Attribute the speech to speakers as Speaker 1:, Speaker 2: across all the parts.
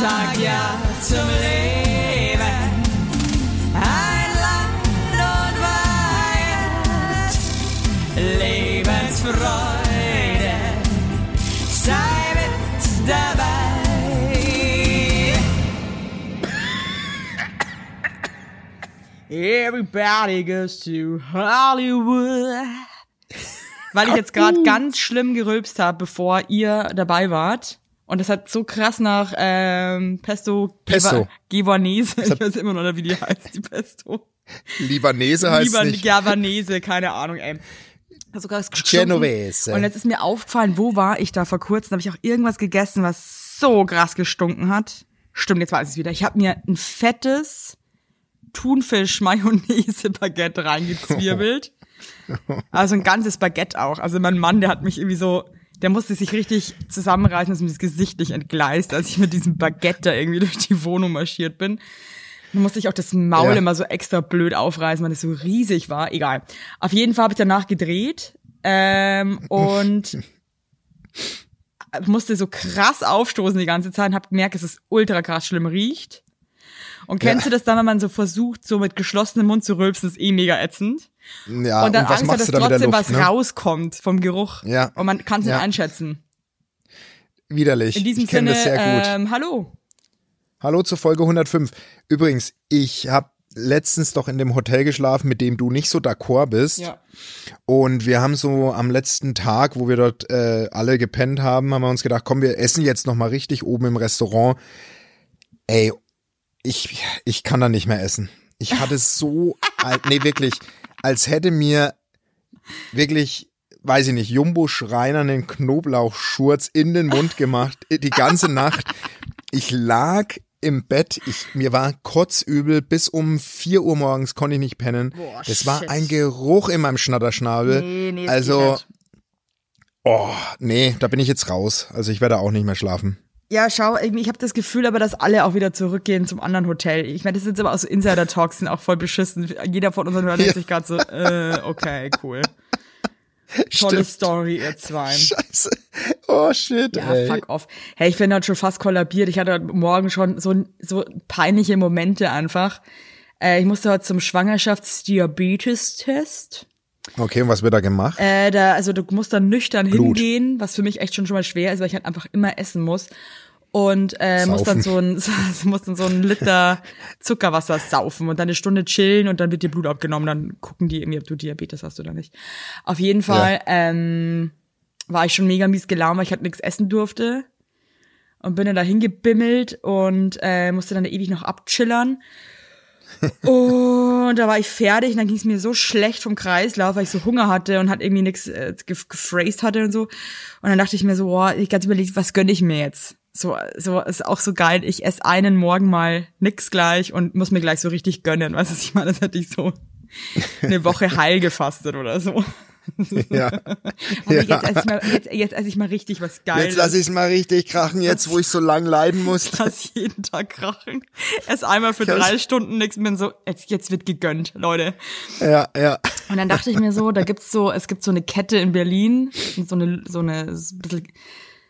Speaker 1: sag ja zum Leben. Ein Land und Weihend, Lebensfreude, sei mit dabei. Everybody goes to Hollywood. Weil ich jetzt gerade ganz schlimm gerülpst habe, bevor ihr dabei wart. Und das hat so krass nach ähm, Pesto,
Speaker 2: Pesto.
Speaker 1: Givanese, ich weiß immer noch nicht, wie die heißt, die Pesto.
Speaker 2: Libanese heißt
Speaker 1: Liban
Speaker 2: nicht.
Speaker 1: Giovanese, keine Ahnung, ey. Gestunken.
Speaker 2: Genovese.
Speaker 1: Und jetzt ist mir aufgefallen, wo war ich da vor kurzem? Habe ich auch irgendwas gegessen, was so krass gestunken hat. Stimmt, jetzt weiß ich es wieder. Ich habe mir ein fettes Thunfisch-Mayonnaise-Baguette reingezwirbelt. Also ein ganzes Baguette auch. Also mein Mann, der hat mich irgendwie so, der musste sich richtig zusammenreißen, dass mir das Gesicht nicht entgleist, als ich mit diesem Baguette da irgendwie durch die Wohnung marschiert bin. Dann musste ich auch das Maul
Speaker 2: Ja.
Speaker 1: immer so extra blöd aufreißen, weil es so riesig war. Egal. Auf jeden Fall habe ich danach gedreht ähm, und musste so krass aufstoßen die ganze Zeit und habe gemerkt, dass es ultra krass schlimm riecht. Und kennst
Speaker 2: Ja.
Speaker 1: du das dann, wenn man so versucht, so mit geschlossenem Mund zu rülpsen, ist eh mega ätzend.
Speaker 2: Ja,
Speaker 1: und dann
Speaker 2: was
Speaker 1: Angst hat, dass trotzdem
Speaker 2: Luft,
Speaker 1: was
Speaker 2: ne?
Speaker 1: rauskommt vom Geruch.
Speaker 2: Ja.
Speaker 1: Und man kann es
Speaker 2: Ja.
Speaker 1: nicht einschätzen.
Speaker 2: Widerlich.
Speaker 1: In diesem
Speaker 2: ich
Speaker 1: Sinne,
Speaker 2: das sehr gut.
Speaker 1: ähm, hallo.
Speaker 2: Hallo zur Folge 105. Übrigens, ich habe letztens doch in dem Hotel geschlafen, mit dem du nicht so d'accord bist.
Speaker 1: Ja.
Speaker 2: Und wir haben so am letzten Tag, wo wir dort äh, alle gepennt haben, haben wir uns gedacht, komm, wir essen jetzt noch mal richtig oben im Restaurant. Ey, ich, ich kann da nicht mehr essen. Ich hatte so, nee, wirklich, als hätte mir wirklich, weiß ich nicht, Jumbo Schreiner einen Knoblauchschurz in den Mund gemacht, die ganze Nacht. Ich lag im Bett, ich, mir war kotzübel, bis um 4 Uhr morgens konnte ich nicht pennen.
Speaker 1: Boah,
Speaker 2: das war
Speaker 1: shit.
Speaker 2: ein Geruch in meinem Schnatterschnabel.
Speaker 1: Nee, nee,
Speaker 2: also, oh, nee, da bin ich jetzt raus. Also ich werde auch nicht mehr schlafen.
Speaker 1: Ja, schau, ich habe das Gefühl aber, dass alle auch wieder zurückgehen zum anderen Hotel. Ich meine, das sind aber auch so Insider-Talks, sind auch voll beschissen. Jeder von unseren Hörern denkt sich gerade so, äh, okay, cool. Tolle
Speaker 2: Stimmt.
Speaker 1: Story, ihr zwei.
Speaker 2: Scheiße. Oh shit,
Speaker 1: Ja,
Speaker 2: ey.
Speaker 1: fuck off. Hey, ich bin heute schon fast kollabiert. Ich hatte heute Morgen schon so, so peinliche Momente einfach. Äh, ich musste heute zum Schwangerschaftsdiabetes-Test.
Speaker 2: Okay, und was wird da gemacht?
Speaker 1: Äh, da, also du musst dann nüchtern
Speaker 2: Blut.
Speaker 1: hingehen, was für mich echt schon schon mal schwer ist, weil ich halt einfach immer essen muss. Und äh, muss dann so ein, muss dann so ein Liter Zuckerwasser saufen und dann eine Stunde chillen und dann wird dir Blut abgenommen. Dann gucken die irgendwie, ob du Diabetes hast oder nicht. Auf jeden Fall ähm, war ich schon mega mies gelaunt, weil ich halt nichts essen durfte. Und bin dann da hingebimmelt und äh, musste dann da ewig noch abchillern. Und da war ich fertig und dann ging es mir so schlecht vom Kreislauf, weil ich so Hunger hatte und hat irgendwie nichts äh, gef gefraced hatte und so. Und dann dachte ich mir so, boah, ich ganz überlegt, was gönn ich mir jetzt? So, so ist auch so geil. Ich esse einen Morgen mal nix gleich und muss mir gleich so richtig gönnen. Weißt du, ich meine? Das hätte ich so eine Woche heil gefastet oder so.
Speaker 2: Ja.
Speaker 1: Aber
Speaker 2: Ja.
Speaker 1: jetzt esse ich mal, jetzt, jetzt esse ich mal richtig was Geiles.
Speaker 2: Jetzt lass ich's mal richtig krachen, jetzt wo ich so lang leiden muss.
Speaker 1: Lass jeden Tag krachen. Erst einmal für
Speaker 2: Ja,
Speaker 1: drei Stunden nix bin so, jetzt, jetzt wird gegönnt, Leute.
Speaker 2: Ja, ja.
Speaker 1: Und dann dachte ich mir so, da gibt's so, es gibt so eine Kette in Berlin, so eine, so eine, so ein bisschen,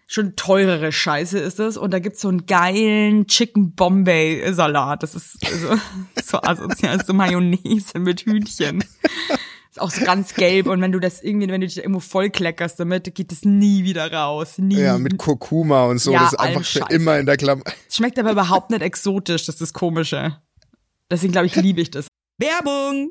Speaker 1: schon teurere Scheiße ist das. Und da gibt's so einen geilen Chicken Bombay Salat. Das ist so, so asozial, so Mayonnaise mit Hühnchen. Ist auch so ganz gelb. Und wenn du das irgendwie, wenn du dich da irgendwo vollkleckerst damit, geht das nie wieder raus. Nie.
Speaker 2: Ja, mit Kurkuma und so,
Speaker 1: Ja,
Speaker 2: das ist einfach für immer in der Klammer.
Speaker 1: Schmeckt aber überhaupt nicht exotisch, das ist das Komische. Deswegen glaube ich, liebe ich das. Werbung!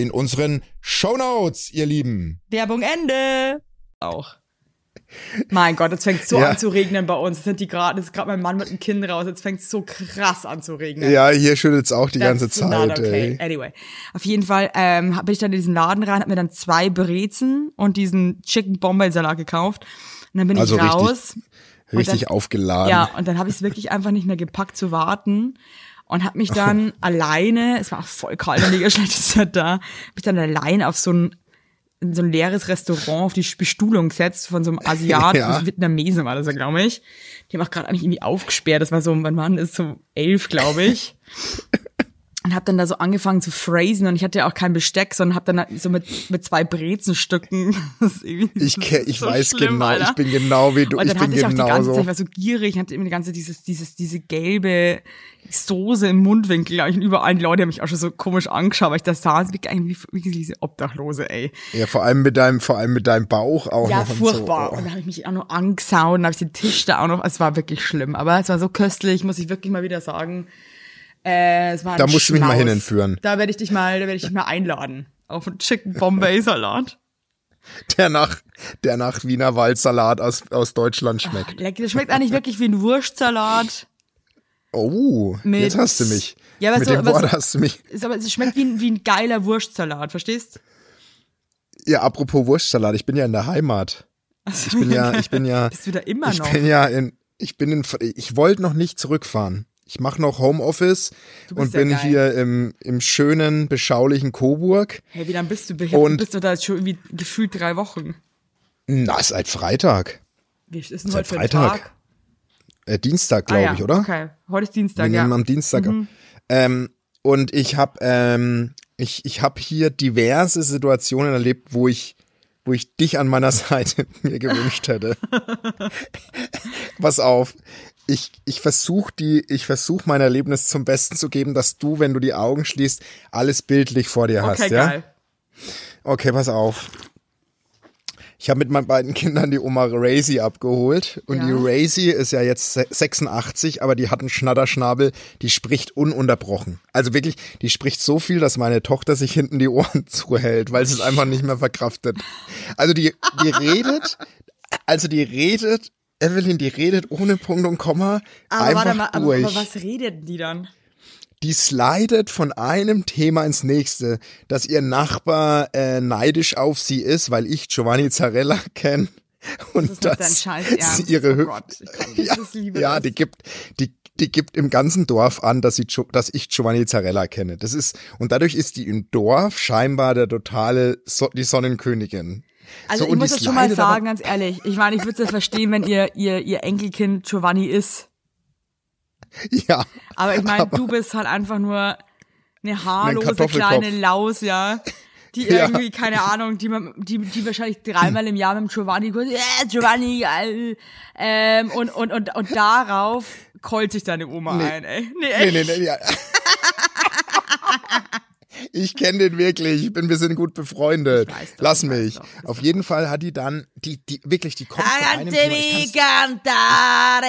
Speaker 2: in unseren Shownotes, ihr Lieben.
Speaker 1: Werbung Ende. Auch. Mein Gott, jetzt fängt es so
Speaker 2: Ja.
Speaker 1: an zu regnen bei uns. Jetzt sind die gerade, ist gerade mein Mann mit dem Kind raus. Jetzt fängt es so krass an zu regnen.
Speaker 2: Ja, hier schüttet's auch die ganze
Speaker 1: That's not
Speaker 2: Zeit.
Speaker 1: okay.
Speaker 2: Ey.
Speaker 1: Anyway, auf jeden Fall ähm, bin ich dann in diesen Laden rein, hab mir dann zwei Brezen und diesen Chicken Bombay Salat gekauft. Und dann bin
Speaker 2: Also
Speaker 1: ich
Speaker 2: richtig-
Speaker 1: raus. und
Speaker 2: Richtig
Speaker 1: dann,
Speaker 2: aufgeladen.
Speaker 1: Ja, und dann habe ich es wirklich einfach nicht mehr gepackt zu warten und habe mich dann alleine, es war auch voll kalt und mega schlechtes Wetter, hab mich dann alleine auf so ein in so ein leeres Restaurant auf die Bestuhlung gesetzt von so einem Asiaten,
Speaker 2: Ja.
Speaker 1: ja. Vietnamesen war das ja, glaube ich. Die haben auch gerade eigentlich irgendwie aufgesperrt. Das war so, mein Mann ist so elf, glaube ich. Und hab dann da so angefangen zu phrasen und ich hatte ja auch kein Besteck, sondern hab dann so mit, mit zwei Brezenstücken.
Speaker 2: Ich, ich
Speaker 1: so
Speaker 2: weiß
Speaker 1: schlimm,
Speaker 2: genau,
Speaker 1: Alter.
Speaker 2: ich bin genau wie du.
Speaker 1: Und
Speaker 2: Ich
Speaker 1: dann
Speaker 2: bin
Speaker 1: hatte ich auch die ganze
Speaker 2: genauso.
Speaker 1: Zeit, ich war so gierig, hatte immer die ganze dieses, dieses, diese gelbe Soße im Mundwinkel, glaub ich, und überall die Leute haben mich auch schon so komisch angeschaut, weil ich das sah, wie, eigentlich wie, wie diese Obdachlose, ey.
Speaker 2: Ja, vor allem mit deinem, vor allem mit deinem Bauch auch
Speaker 1: Ja, furchtbar.
Speaker 2: Und
Speaker 1: Und
Speaker 2: so.
Speaker 1: da habe ich mich auch noch angesaut und habe ich den Tisch da auch noch, es war wirklich schlimm, aber es war so köstlich, muss ich wirklich mal wieder sagen. Äh, es war ein
Speaker 2: Da musst du mich mal
Speaker 1: Schmaus.
Speaker 2: hinentführen.
Speaker 1: Da werde ich dich mal, da werde ich dich mal einladen. Auf einen Chicken Bombay Salat.
Speaker 2: Der nach, der nach Wiener Waldsalat aus, aus Deutschland schmeckt.
Speaker 1: Lecker, das schmeckt eigentlich wirklich wie ein Wurstsalat.
Speaker 2: Oh,
Speaker 1: Mit-
Speaker 2: jetzt hast du mich.
Speaker 1: Ja, aber
Speaker 2: mit
Speaker 1: so-
Speaker 2: dem
Speaker 1: aber
Speaker 2: Wort
Speaker 1: so-
Speaker 2: hast du mich.
Speaker 1: Ist aber es schmeckt wie ein, wie ein geiler Wurstsalat, verstehst?
Speaker 2: Ja, apropos Wurstsalat, ich bin ja in der Heimat. Ich bin ja, ich bin ja,
Speaker 1: Bist du da immer
Speaker 2: ich
Speaker 1: noch?
Speaker 2: bin ja in, ich bin in, ich wollte noch nicht zurückfahren. Ich mache noch Homeoffice und
Speaker 1: ja
Speaker 2: bin
Speaker 1: geil.
Speaker 2: hier im, im schönen, beschaulichen Coburg.
Speaker 1: Hey, wie lange bist du? Ich
Speaker 2: Und-
Speaker 1: bist du da jetzt schon irgendwie gefühlt drei Wochen?
Speaker 2: Na, seit Freitag.
Speaker 1: Wie ist denn
Speaker 2: Seit
Speaker 1: heute
Speaker 2: Freitag,
Speaker 1: Tag?
Speaker 2: Äh, Dienstag, glaube
Speaker 1: ah, ja.
Speaker 2: ich, oder?
Speaker 1: Okay, heute ist Dienstag,
Speaker 2: Wir
Speaker 1: ja.
Speaker 2: nehmen am Dienstag. auf. Ähm, und ich habe ähm, ich, ich hab hier diverse Situationen erlebt, wo ich, wo ich dich an meiner Seite mir gewünscht hätte. Pass auf. Ich, ich versuche die, ich versuche mein Erlebnis zum Besten zu geben, dass du, wenn du die Augen schließt, alles bildlich vor dir
Speaker 1: Okay,
Speaker 2: hast, ja?
Speaker 1: geil.
Speaker 2: Okay, pass auf. Ich habe mit meinen beiden Kindern die Oma Racy abgeholt. Und
Speaker 1: Ja.
Speaker 2: die Racy ist ja jetzt se- 86, aber die hat einen Schnatterschnabel, die spricht ununterbrochen. Also wirklich, die spricht so viel, dass meine Tochter sich hinten die Ohren zuhält, weil sie es einfach nicht mehr verkraftet. Also die, die redet, also die redet, Evelyn, die redet ohne Punkt und Komma
Speaker 1: Aber
Speaker 2: einfach
Speaker 1: warte mal, aber,
Speaker 2: durch
Speaker 1: aber was redet die dann?
Speaker 2: die slidet von einem Thema ins nächste, dass ihr Nachbar äh, neidisch auf sie ist, weil ich Giovanni Zarella kenne. Und
Speaker 1: Das
Speaker 2: dass sie ihre
Speaker 1: Oh
Speaker 2: Hü-
Speaker 1: Gott, kann nicht,
Speaker 2: ja, ja, die gibt, die, die gibt im ganzen Dorf an, dass sie, dass ich Giovanni Zarella kenne. Das ist, und dadurch ist die im Dorf scheinbar der totale, so, die Sonnenkönigin.
Speaker 1: Also
Speaker 2: So,
Speaker 1: ich muss jetzt schon mal sagen, ganz ehrlich, ich meine, ich würde es ja verstehen, wenn ihr, ihr, ihr Enkelkind Giovanni ist.
Speaker 2: Ja.
Speaker 1: Aber ich meine, du bist halt einfach nur eine haarlose kleine Laus, ja. Die
Speaker 2: Ja.
Speaker 1: irgendwie, keine Ahnung, die, man- die, die wahrscheinlich dreimal im Jahr mit dem Giovanni kurz, äh, Giovanni, geil. Ähm, und, und, und, und darauf keult sich deine Oma
Speaker 2: Nee.
Speaker 1: ein, ey. Nee,
Speaker 2: Nee,
Speaker 1: echt.
Speaker 2: nee, nee, ja. Ich kenne den wirklich. Ich bin, wir sind gut befreundet.
Speaker 1: Doch,
Speaker 2: Lass mich. Auf jeden Fall hat die dann, die, die, wirklich, die kommt von einem Thema. Ich,
Speaker 1: cantare.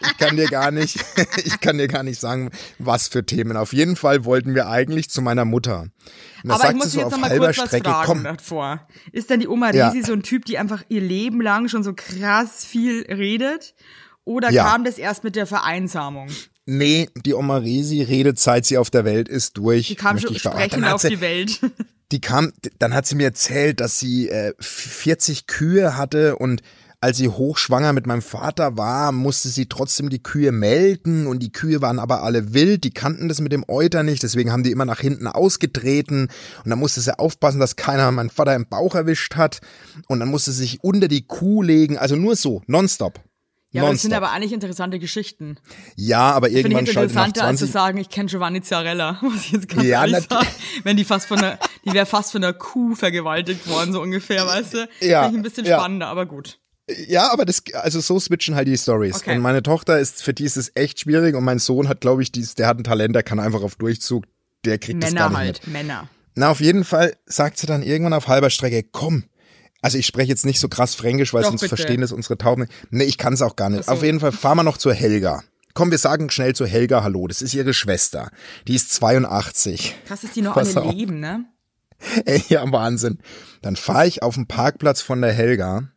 Speaker 2: ich kann dir gar nicht, ich kann dir gar nicht sagen, was für Themen. Auf jeden Fall wollten wir eigentlich zu meiner Mutter. Und
Speaker 1: Aber ich muss
Speaker 2: so
Speaker 1: jetzt
Speaker 2: auf
Speaker 1: noch mal
Speaker 2: halber
Speaker 1: kurz was
Speaker 2: Strecke,
Speaker 1: fragen
Speaker 2: komm,
Speaker 1: davor. Ist denn die Oma
Speaker 2: Ja.
Speaker 1: Risi so ein Typ, die einfach ihr Leben lang schon so krass viel redet? Oder
Speaker 2: Ja.
Speaker 1: kam das erst mit der Vereinsamung?
Speaker 2: Nee, die Oma Resi redet, seit sie auf der Welt ist, durch.
Speaker 1: Die kam schon
Speaker 2: hat
Speaker 1: auf
Speaker 2: sie-
Speaker 1: die Welt.
Speaker 2: die kam, dann hat sie mir erzählt, dass sie äh, 40 Kühe hatte und als sie hochschwanger mit meinem Vater war, musste sie trotzdem die Kühe melken und die Kühe waren aber alle wild, die kannten das mit dem Euter nicht, deswegen haben die immer nach hinten ausgetreten und dann musste sie aufpassen, dass keiner meinen Vater im Bauch erwischt hat und dann musste sie sich unter die Kuh legen, also nur so, nonstop.
Speaker 1: Ja, aber das sind aber eigentlich interessante Geschichten.
Speaker 2: Ja, aber irgendwann
Speaker 1: Finde ich interessanter, als zu sagen, ich kenne Giovanni Zarella, muss ich jetzt ganz ja, ehrlich sagen. Wenn die fast von der, die wäre fast von der Kuh vergewaltigt worden, so ungefähr, weißt du? Ja. Finde ich ein bisschen ja. spannender, aber gut.
Speaker 2: Ja, aber das, also so switchen halt die Stories. Okay. Und meine Tochter ist, für die ist es echt schwierig und mein Sohn hat, glaube ich, dies, der hat ein Talent, der kann einfach auf Durchzug, der kriegt Männer das gar nicht halt,
Speaker 1: mit. Männer.
Speaker 2: Na, auf jeden Fall sagt sie dann irgendwann auf halber Strecke, komm, also ich spreche jetzt nicht so krass Fränkisch, weil Doch, sonst bitte. verstehen das unsere Tauben. Nee, ich kann es auch gar nicht. So. Auf jeden Fall fahren wir noch zur Helga. Komm, wir sagen schnell zur Helga Hallo. Das ist ihre Schwester. Die ist 82.
Speaker 1: Krass, dass die noch Pass alle auf. leben, ne?
Speaker 2: Ey, ja, Wahnsinn. Dann fahre ich auf den Parkplatz von der Helga.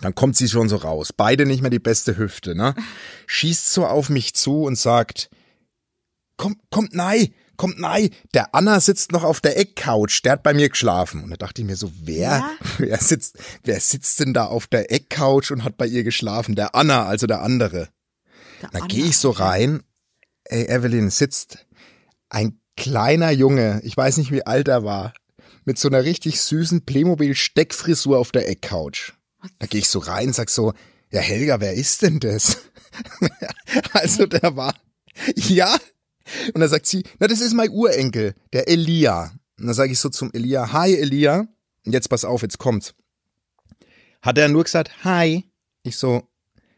Speaker 2: Dann kommt sie schon so raus. Beide nicht mehr die beste Hüfte, ne? Schießt so auf mich zu und sagt, komm, kommt nein, kommt nein, der Anna sitzt noch auf der Eckcouch, der hat bei mir geschlafen. Und da dachte ich mir so, wer, ja? wer sitzt, wer sitzt denn da auf der Eckcouch und hat bei ihr geschlafen? Der Anna, also der andere. Der da gehe ich so rein, ey, Evelyn sitzt ein kleiner Junge, ich weiß nicht wie alt er war, mit so einer richtig süßen Playmobil-Steckfrisur auf der Eckcouch. Da gehe ich so rein, sag so, ja Helga, wer ist denn das? also der war, ja, und dann sagt sie, na, das ist mein Urenkel, der Elia. Und dann sage ich so zum Elia, hi Elia. Und jetzt pass auf, jetzt kommt's. Hat er nur gesagt, hi. Ich so,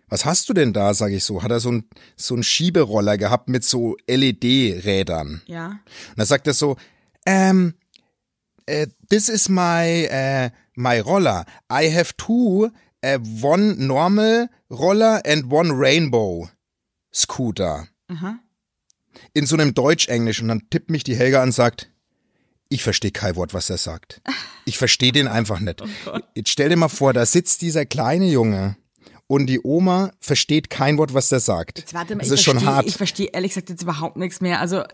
Speaker 2: was hast du denn da, sage ich so. Hat er so ein so ein Schieberoller gehabt mit so LED-Rädern.
Speaker 1: Ja.
Speaker 2: Und dann sagt er so, ähm, uh, this is my, uh, my roller. I have two, uh, one normal roller and one rainbow scooter. Aha in so einem Deutsch-Englisch und dann tippt mich die Helga an und sagt, ich verstehe kein Wort, was er sagt. Ich verstehe den einfach nicht. Oh Jetzt stell dir mal vor, da sitzt dieser kleine Junge und die Oma versteht kein Wort, was der sagt.
Speaker 1: Jetzt warte mal, das ist versteh, schon hart. Ich verstehe ehrlich gesagt jetzt überhaupt nichts mehr. Also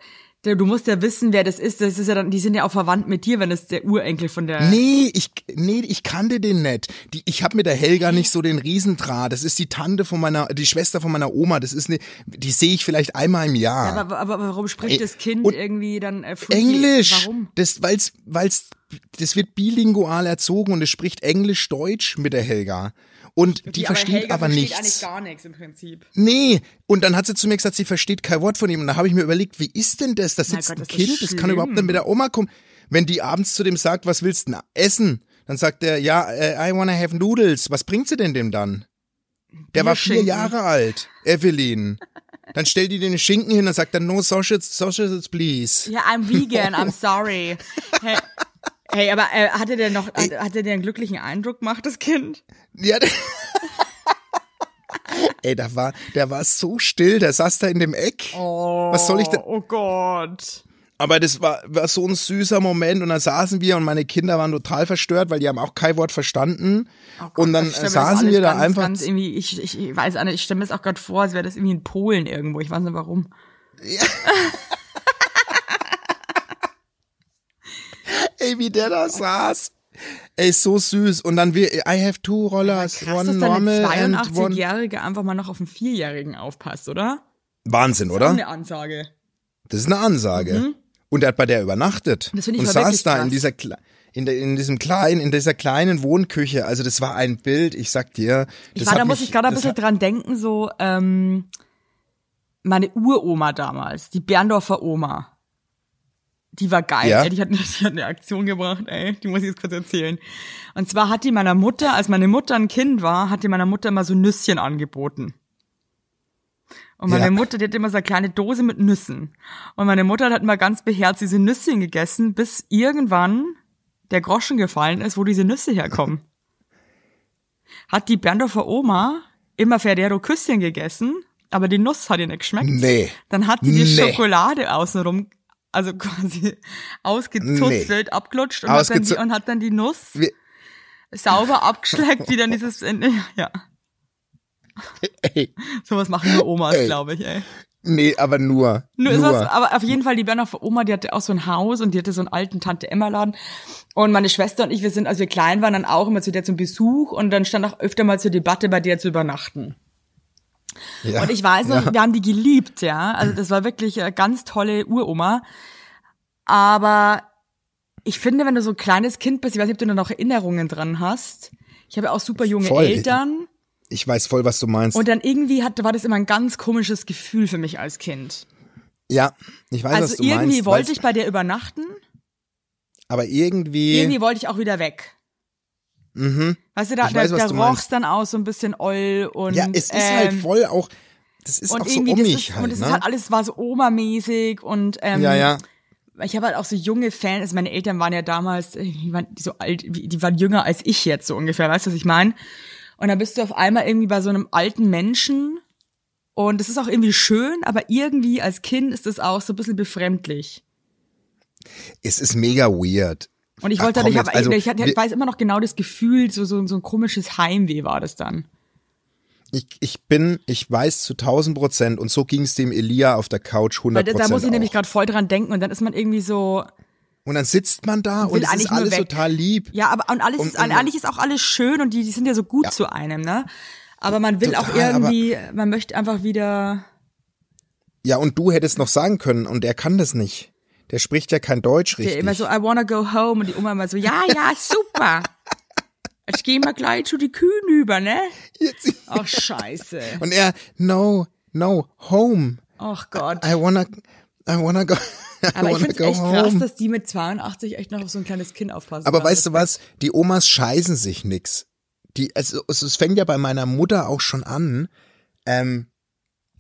Speaker 1: Du musst ja wissen, wer das ist. Das ist ja dann, die sind ja auch verwandt mit dir, wenn es der Urenkel von der.
Speaker 2: Nee, ich, nee, ich kannte den nicht. Die, ich habe mit der Helga nicht so den Riesendraht. Das ist die Tante von meiner, die Schwester von meiner Oma. Das ist eine, die sehe ich vielleicht einmal im Jahr.
Speaker 1: Ja, aber, aber, aber warum spricht Ey, das Kind irgendwie dann
Speaker 2: äh, Englisch? Warum? Das, weil's, weil's, das wird bilingual erzogen und es spricht Englisch-Deutsch mit der Helga. Und die, die versteht aber, aber versteht nichts. eigentlich
Speaker 1: gar nichts im Prinzip.
Speaker 2: Nee, und dann hat sie zu mir gesagt, sie versteht kein Wort von ihm. Und da habe ich mir überlegt, wie ist denn das? Da sitzt Gott, ein Kind, das kann überhaupt nicht mit der Oma kommen. Wenn die abends zu dem sagt, was willst du denn essen? Dann sagt er, ja, uh, I wanna have noodles. Was bringt sie denn dem dann? Der war vier Jahre alt, Evelyn. Dann stellt die den Schinken hin und sagt dann, no sausages, sausages, please.
Speaker 1: Ja, I'm vegan, I'm sorry. Hey, hey aber äh, hatte der noch, hat, hatte der einen glücklichen Eindruck gemacht, das Kind?
Speaker 2: Ja, Ey, da war, der war so still, der saß da in dem Eck.
Speaker 1: Oh, Was soll ich denn? Oh Gott.
Speaker 2: Aber das war, war so ein süßer Moment und dann saßen wir und meine Kinder waren total verstört, weil die haben auch kein Wort verstanden. Oh Gott, und dann saßen wir da
Speaker 1: ganz,
Speaker 2: einfach.
Speaker 1: Ganz irgendwie, ich, ich weiß auch nicht, ich stelle mir das auch gerade vor, als wäre das irgendwie in Polen irgendwo. Ich weiß nicht warum. Ja.
Speaker 2: Ey, wie der da saß. Ey, so süß. Und dann wir, I have two rollers,
Speaker 1: krass, one normal dass eine 82-Jährige einfach mal noch auf einen Vierjährigen aufpasst, oder?
Speaker 2: Wahnsinn,
Speaker 1: das
Speaker 2: ist oder?
Speaker 1: eine Ansage.
Speaker 2: Das ist eine Ansage. Mhm. Und er hat bei der übernachtet.
Speaker 1: Das ich
Speaker 2: und saß da in dieser in, der, in diesem kleinen, in dieser kleinen Wohnküche. Also das war ein Bild. Ich sag dir.
Speaker 1: Ich war, da muss mich, ich gerade ein bisschen dran denken, so ähm, meine Uroma damals, die Berndorfer Oma. Die war geil, ja. ey. Die hat, die hat eine Aktion gebracht, ey. Die muss ich jetzt kurz erzählen. Und zwar hat die meiner Mutter, als meine Mutter ein Kind war, hat die meiner Mutter immer so Nüsschen angeboten. Und meine ja. Mutter, die hat immer so eine kleine Dose mit Nüssen. Und meine Mutter hat immer ganz beherzt diese Nüsschen gegessen, bis irgendwann der Groschen gefallen ist, wo diese Nüsse herkommen. hat die Berndorfer Oma immer Ferrero Küsschen gegessen, aber die Nuss hat ihr nicht geschmeckt.
Speaker 2: Nee.
Speaker 1: Dann hat die die nee. Schokolade außenrum also quasi ausgezuzelt, nee. abgelutscht und, Ausgezu hat dann die, und hat dann die Nuss Wie? sauber abgeschleckt, wie dann dieses Ende, ja. Ey. Sowas machen nur Omas, glaube ich, ey.
Speaker 2: Nee, aber nur.
Speaker 1: Nur, nur. Was, aber auf jeden Fall, die Berner Oma, die hatte auch so ein Haus und die hatte so einen alten Tante-Emma-Laden. Und meine Schwester und ich, wir sind, als wir klein waren, dann auch immer zu der zum Besuch und dann stand auch öfter mal zur Debatte, bei der zu übernachten. Ja, und ich weiß noch, ja. wir haben die geliebt, ja. Also das war wirklich eine ganz tolle Uroma. Aber ich finde, wenn du so ein kleines Kind bist, ich weiß nicht, ob du noch Erinnerungen dran hast. Ich habe auch super junge Voll. Eltern.
Speaker 2: ich weiß voll, was du meinst.
Speaker 1: Und dann irgendwie hat, war das immer ein ganz komisches Gefühl für mich als Kind.
Speaker 2: ja, ich weiß, was
Speaker 1: Also
Speaker 2: du meinst.
Speaker 1: irgendwie wollte ich bei dir übernachten,
Speaker 2: Aber irgendwie,
Speaker 1: irgendwie wollte ich auch wieder weg.
Speaker 2: Mhm.
Speaker 1: Weißt du, da,
Speaker 2: Ich weiß,
Speaker 1: da,
Speaker 2: was
Speaker 1: da
Speaker 2: du
Speaker 1: roch's dann aus so ein bisschen oll und
Speaker 2: ja, es ist
Speaker 1: ähm,
Speaker 2: halt voll auch, das ist
Speaker 1: und
Speaker 2: auch so um
Speaker 1: das ist,
Speaker 2: halt,
Speaker 1: und es
Speaker 2: ne?
Speaker 1: ist halt alles war so Oma-mäßig und ähm,
Speaker 2: ja, ja.
Speaker 1: ich habe halt auch so junge Fans, also meine Eltern waren ja damals, äh, die waren so alt, die waren jünger als ich jetzt so ungefähr, weißt du, was ich meine? Und dann bist du auf einmal irgendwie bei so einem alten Menschen und es ist auch irgendwie schön, aber irgendwie als Kind ist es auch so ein bisschen befremdlich.
Speaker 2: Es ist mega weird.
Speaker 1: Und ich
Speaker 2: Ach,
Speaker 1: wollte,
Speaker 2: komm
Speaker 1: ich, hab,
Speaker 2: jetzt, also,
Speaker 1: ich, hatte-
Speaker 2: wir-
Speaker 1: weiß immer noch genau das Gefühl, so, so, so ein komisches Heimweh war das dann.
Speaker 2: Ich, ich bin, ich weiß zu 1000 Prozent und so ging es dem Elia auf der Couch 100
Speaker 1: Weil da, da
Speaker 2: Prozent
Speaker 1: muss ich nämlich
Speaker 2: auch.
Speaker 1: gerade voll dran denken und dann ist man irgendwie so,
Speaker 2: Und dann sitzt man da
Speaker 1: will
Speaker 2: und es ist alles total lieb.
Speaker 1: ja, aber und alles
Speaker 2: Und-
Speaker 1: ist,
Speaker 2: und-
Speaker 1: eigentlich ist auch alles schön und die, die sind ja so gut
Speaker 2: Ja.
Speaker 1: zu einem, ne? Aber man will auch
Speaker 2: Total, aber-
Speaker 1: irgendwie, man möchte einfach wieder,
Speaker 2: Ja, und du hättest noch sagen können und er kann das nicht. Der spricht ja kein Deutsch
Speaker 1: der
Speaker 2: richtig.
Speaker 1: immer so, I wanna go home und die Oma immer so, ja, ja, super. Jetzt gehen wir gleich zu den Kühen über, ne?
Speaker 2: Jetzt-
Speaker 1: Ach, scheiße.
Speaker 2: Und er, no, no, home.
Speaker 1: Ach Gott.
Speaker 2: I wanna, I wanna go, I
Speaker 1: Aber ich find's
Speaker 2: go
Speaker 1: echt krass,
Speaker 2: home.
Speaker 1: dass die mit 82 echt noch auf so ein kleines Kind aufpassen.
Speaker 2: Aber weißt du was? Die Omas scheißen sich nix. Die, also, es, es fängt ja bei meiner Mutter auch schon an. Ähm,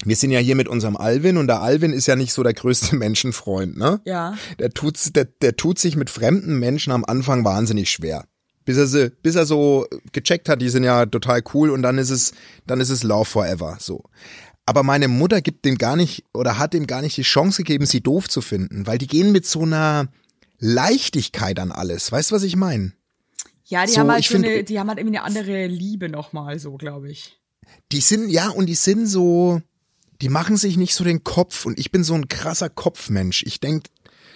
Speaker 2: wir sind ja hier mit unserem Alvin und der Alvin ist ja nicht so der größte Menschenfreund, ne?
Speaker 1: Ja.
Speaker 2: Der tut, der, der tut sich mit fremden Menschen am Anfang wahnsinnig schwer. Bis er, sie, bis er so gecheckt hat, die sind ja total cool und dann ist es, dann ist es Love Forever, so. Aber meine Mutter gibt dem gar nicht oder hat dem gar nicht die Chance gegeben, sie doof zu finden, weil die gehen mit so einer Leichtigkeit an alles. Weißt du, was ich meine?
Speaker 1: Ja, die
Speaker 2: So,
Speaker 1: haben halt
Speaker 2: ich
Speaker 1: so
Speaker 2: find-
Speaker 1: eine, die haben halt irgendwie eine andere Liebe nochmal, so, glaube ich.
Speaker 2: Die sind, ja, und die sind so, die machen sich nicht so den Kopf und ich bin so ein krasser Kopfmensch. Ich denk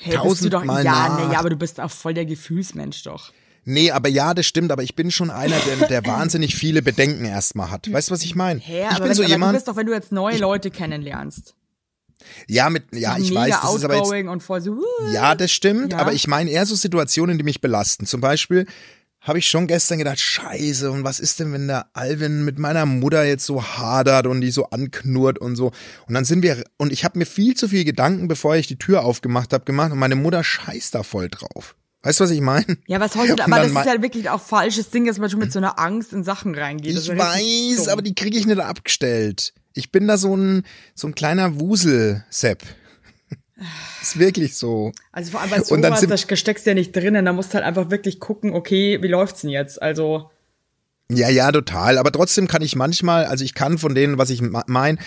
Speaker 1: Hey,
Speaker 2: tausendmal
Speaker 1: ja,
Speaker 2: nach.
Speaker 1: nee, ja, aber du bist auch voll der Gefühlsmensch doch.
Speaker 2: Nee, aber ja, das stimmt, aber ich bin schon einer, der, der wahnsinnig viele Bedenken erstmal hat. Weißt du, was ich meine?
Speaker 1: Hä,
Speaker 2: ich bin so
Speaker 1: aber du
Speaker 2: jemand,
Speaker 1: bist doch, wenn du jetzt neue Leute kennenlernst.
Speaker 2: ja, mit, ja, ich
Speaker 1: mega
Speaker 2: weiß, das ist aber jetzt,
Speaker 1: und voll so, uh,
Speaker 2: ja, das stimmt,
Speaker 1: Ja.
Speaker 2: aber ich meine eher so Situationen, die mich belasten. Zum Beispiel habe ich schon gestern gedacht, scheiße, und was ist denn, wenn der Alvin mit meiner Mutter jetzt so hadert und die so anknurrt und so. Und dann sind wir, und ich habe mir viel zu viel Gedanken, bevor ich die Tür aufgemacht habe, gemacht und meine Mutter scheißt da voll drauf. Weißt du, was ich meine?
Speaker 1: Ja, was heute, aber das ist ja wirklich auch falsches Ding, dass man schon mit so einer Angst in Sachen reingeht. Das
Speaker 2: Ich weiß, aber die kriege ich nicht abgestellt. Ich bin da so ein, so ein kleiner Wusel-Sepp. Ist wirklich so.
Speaker 1: Also vor allem bei
Speaker 2: Und dann
Speaker 1: sowas,
Speaker 2: sind-
Speaker 1: da steckst du ja nicht drinnen, da musst du halt einfach wirklich gucken, okay, wie läuft's denn jetzt? Also,
Speaker 2: Ja, ja, total. Aber trotzdem kann ich manchmal, also ich kann von denen, was ich meine,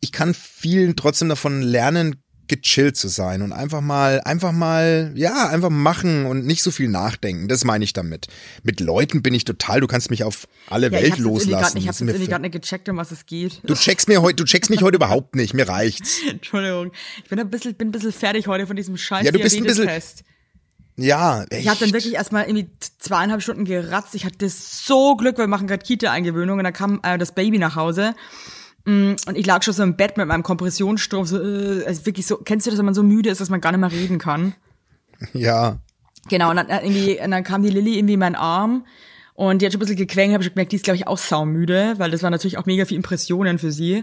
Speaker 2: ich kann vielen trotzdem davon lernen, gechillt zu sein und einfach mal, einfach mal, ja, einfach machen und nicht so viel nachdenken. Das meine ich damit. Mit Leuten bin ich total, du kannst mich auf alle
Speaker 1: ja, ich
Speaker 2: Welt
Speaker 1: grad-
Speaker 2: loslassen.
Speaker 1: ich jetzt
Speaker 2: mir
Speaker 1: irgendwie gerade nicht gecheckt, um was es geht.
Speaker 2: du checkst mir heute, du checkst mich heute überhaupt nicht. Mir reicht's.
Speaker 1: Entschuldigung. Ich bin ein bisschen, bin ein bisschen fertig heute von diesem scheiß
Speaker 2: Ja, du bist ein bisschen-. Ja, echt.
Speaker 1: Ich habe dann wirklich erstmal irgendwie zweieinhalb Stunden geratzt. Ich hatte so Glück, weil wir machen gerade Kita-Eingewöhnung und dann kam äh, das Baby nach Hause. Mm, Und ich lag schon so im Bett mit meinem Kompressionsstrumpf, so, äh, also wirklich so, kennst du das, wenn man so müde ist, dass man gar nicht mehr reden kann?
Speaker 2: ja.
Speaker 1: Genau, und dann, äh, irgendwie, und dann kam die Lilly irgendwie in meinen Arm und die hat schon ein bisschen gequengelt, habe ich gemerkt, die ist, glaube ich, auch saumüde, weil das war natürlich auch mega viel Impressionen für sie.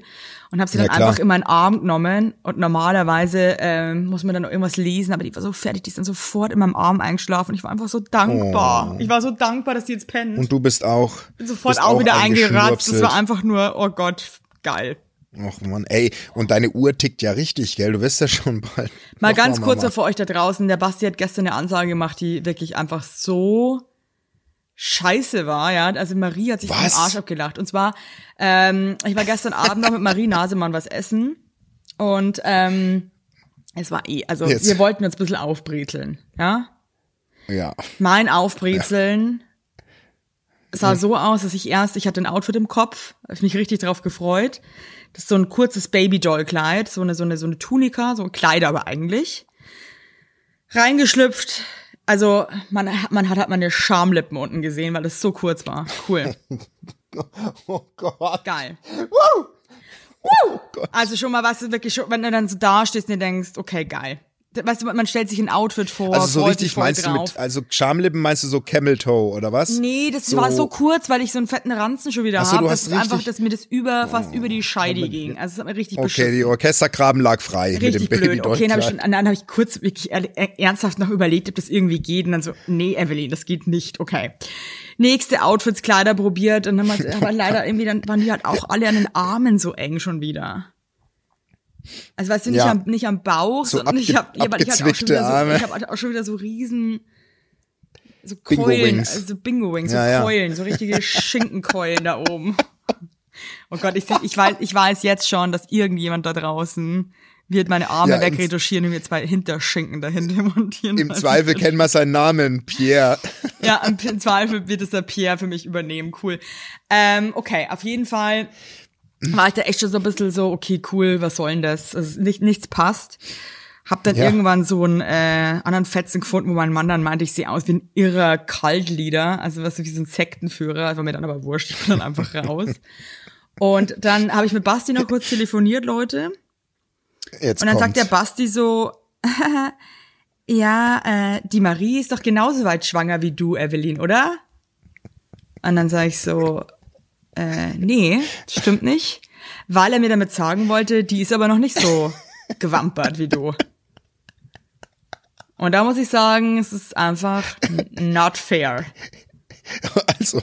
Speaker 1: Und habe sie
Speaker 2: Ja,
Speaker 1: dann
Speaker 2: klar.
Speaker 1: einfach in meinen Arm genommen und normalerweise ähm, muss man dann noch irgendwas lesen, aber die war so fertig, die ist dann sofort in meinem Arm eingeschlafen und ich war einfach so dankbar. Ich war so dankbar, dass die jetzt pennt.
Speaker 2: Oh. Und du bist auch.
Speaker 1: bin sofort
Speaker 2: bist
Speaker 1: auch wieder eingeratzt. Das war einfach nur, oh Gott, geil.
Speaker 2: Och Mann, ey, und deine Uhr tickt ja richtig, gell? Du wirst ja schon bald.
Speaker 1: Mal
Speaker 2: Noch
Speaker 1: ganz kurz für euch da draußen. Der Basti hat gestern eine Ansage gemacht, die wirklich einfach so scheiße war, ja. Also Marie hat sich den? Arsch abgelacht. Und zwar, ähm, ich war gestern Abend noch mit Marie Nasemann was essen und ähm, es war eh, also
Speaker 2: Jetzt.
Speaker 1: wir wollten uns ein bisschen aufbrezeln, ja.
Speaker 2: Ja.
Speaker 1: Mein Aufbrezeln sah so aus, dass ich erst, ich hatte ein Outfit im Kopf, habe ich mich richtig drauf gefreut. Das ist so ein kurzes Babydoll-Kleid, so eine, so eine, so eine Tunika, so ein Kleid aber eigentlich. Reingeschlüpft. Also, man, man hat halt meine Schamlippen unten gesehen, weil es so kurz war. Cool.
Speaker 2: Oh Gott.
Speaker 1: Geil.
Speaker 2: Oh Gott.
Speaker 1: Also schon mal was, wirklich schon, wenn du dann so da stehst und dir denkst, okay, geil. Weißt du, man stellt sich ein Outfit vor.
Speaker 2: Also so richtig meinst
Speaker 1: drauf.
Speaker 2: du mit, also Schamlippen meinst du so Camel Toe oder was?
Speaker 1: Nee, das
Speaker 2: So-
Speaker 1: war so kurz, weil ich so einen fetten Ranzen schon wieder
Speaker 2: so,
Speaker 1: habe.
Speaker 2: du
Speaker 1: Das
Speaker 2: hast
Speaker 1: ist einfach, dass mir das über, fast über die Scheide ging. Also es hat mir richtig
Speaker 2: Okay,
Speaker 1: beschissen.
Speaker 2: die Orchestergraben lag frei mit
Speaker 1: Richtig
Speaker 2: dem Baby
Speaker 1: blöd. Okay, dann habe ich, schon- dann hab ich kurz wirklich er- ernsthaft noch überlegt, ob das irgendwie geht. Und dann so, nee, Evelyn, das geht nicht. Okay. Nächste Outfits, Kleider probiert. Und dann haben wir, aber leider irgendwie, dann waren die halt auch alle an den Armen so eng schon wieder. Also weißt du, nicht,
Speaker 2: Ja.
Speaker 1: am, nicht am Bauch,
Speaker 2: So
Speaker 1: sondern ich habe ja, aber ich hatte auch schon
Speaker 2: abgezwickte
Speaker 1: wieder so, ich habe auch schon wieder so riesen so
Speaker 2: Bingo
Speaker 1: Keulen,
Speaker 2: Wings.
Speaker 1: also Bingo Wings, so
Speaker 2: Ja, ja.
Speaker 1: Keulen, so richtige Schinkenkeulen da oben. Oh Gott, ich, ich weiß, ich weiß jetzt schon, dass irgendjemand da draußen wird meine Arme
Speaker 2: Ja,
Speaker 1: wegretuschieren und mir zwei Hinterschinken dahinter montieren.
Speaker 2: Im Zweifel kennen wir seinen Namen, Pierre.
Speaker 1: Ja, im, im Zweifel wird es der Pierre für mich übernehmen. Cool. Ähm, okay, auf jeden Fall war ich da echt schon so ein bisschen so, okay, cool, was soll denn das? Also nicht, nichts passt. Hab dann
Speaker 2: Ja.
Speaker 1: irgendwann so einen äh, anderen Fetzen gefunden, wo mein Mann dann meinte, ich sehe aus wie ein irrer Kaltlieder, also was so wie so ein Sektenführer, war mir dann aber wurscht, ich bin dann einfach raus. Und dann habe ich mit Basti noch kurz telefoniert, Leute.
Speaker 2: Jetzt
Speaker 1: Und dann
Speaker 2: kommt's.
Speaker 1: sagt der Basti so, ja, äh, die Marie ist doch genauso weit schwanger wie du, Evelyn, oder? Und dann sage ich so, äh, nee, das stimmt nicht. Weil er mir damit sagen wollte, die ist aber noch nicht so gewampert wie du. Und da muss ich sagen, es ist einfach not fair.
Speaker 2: Also,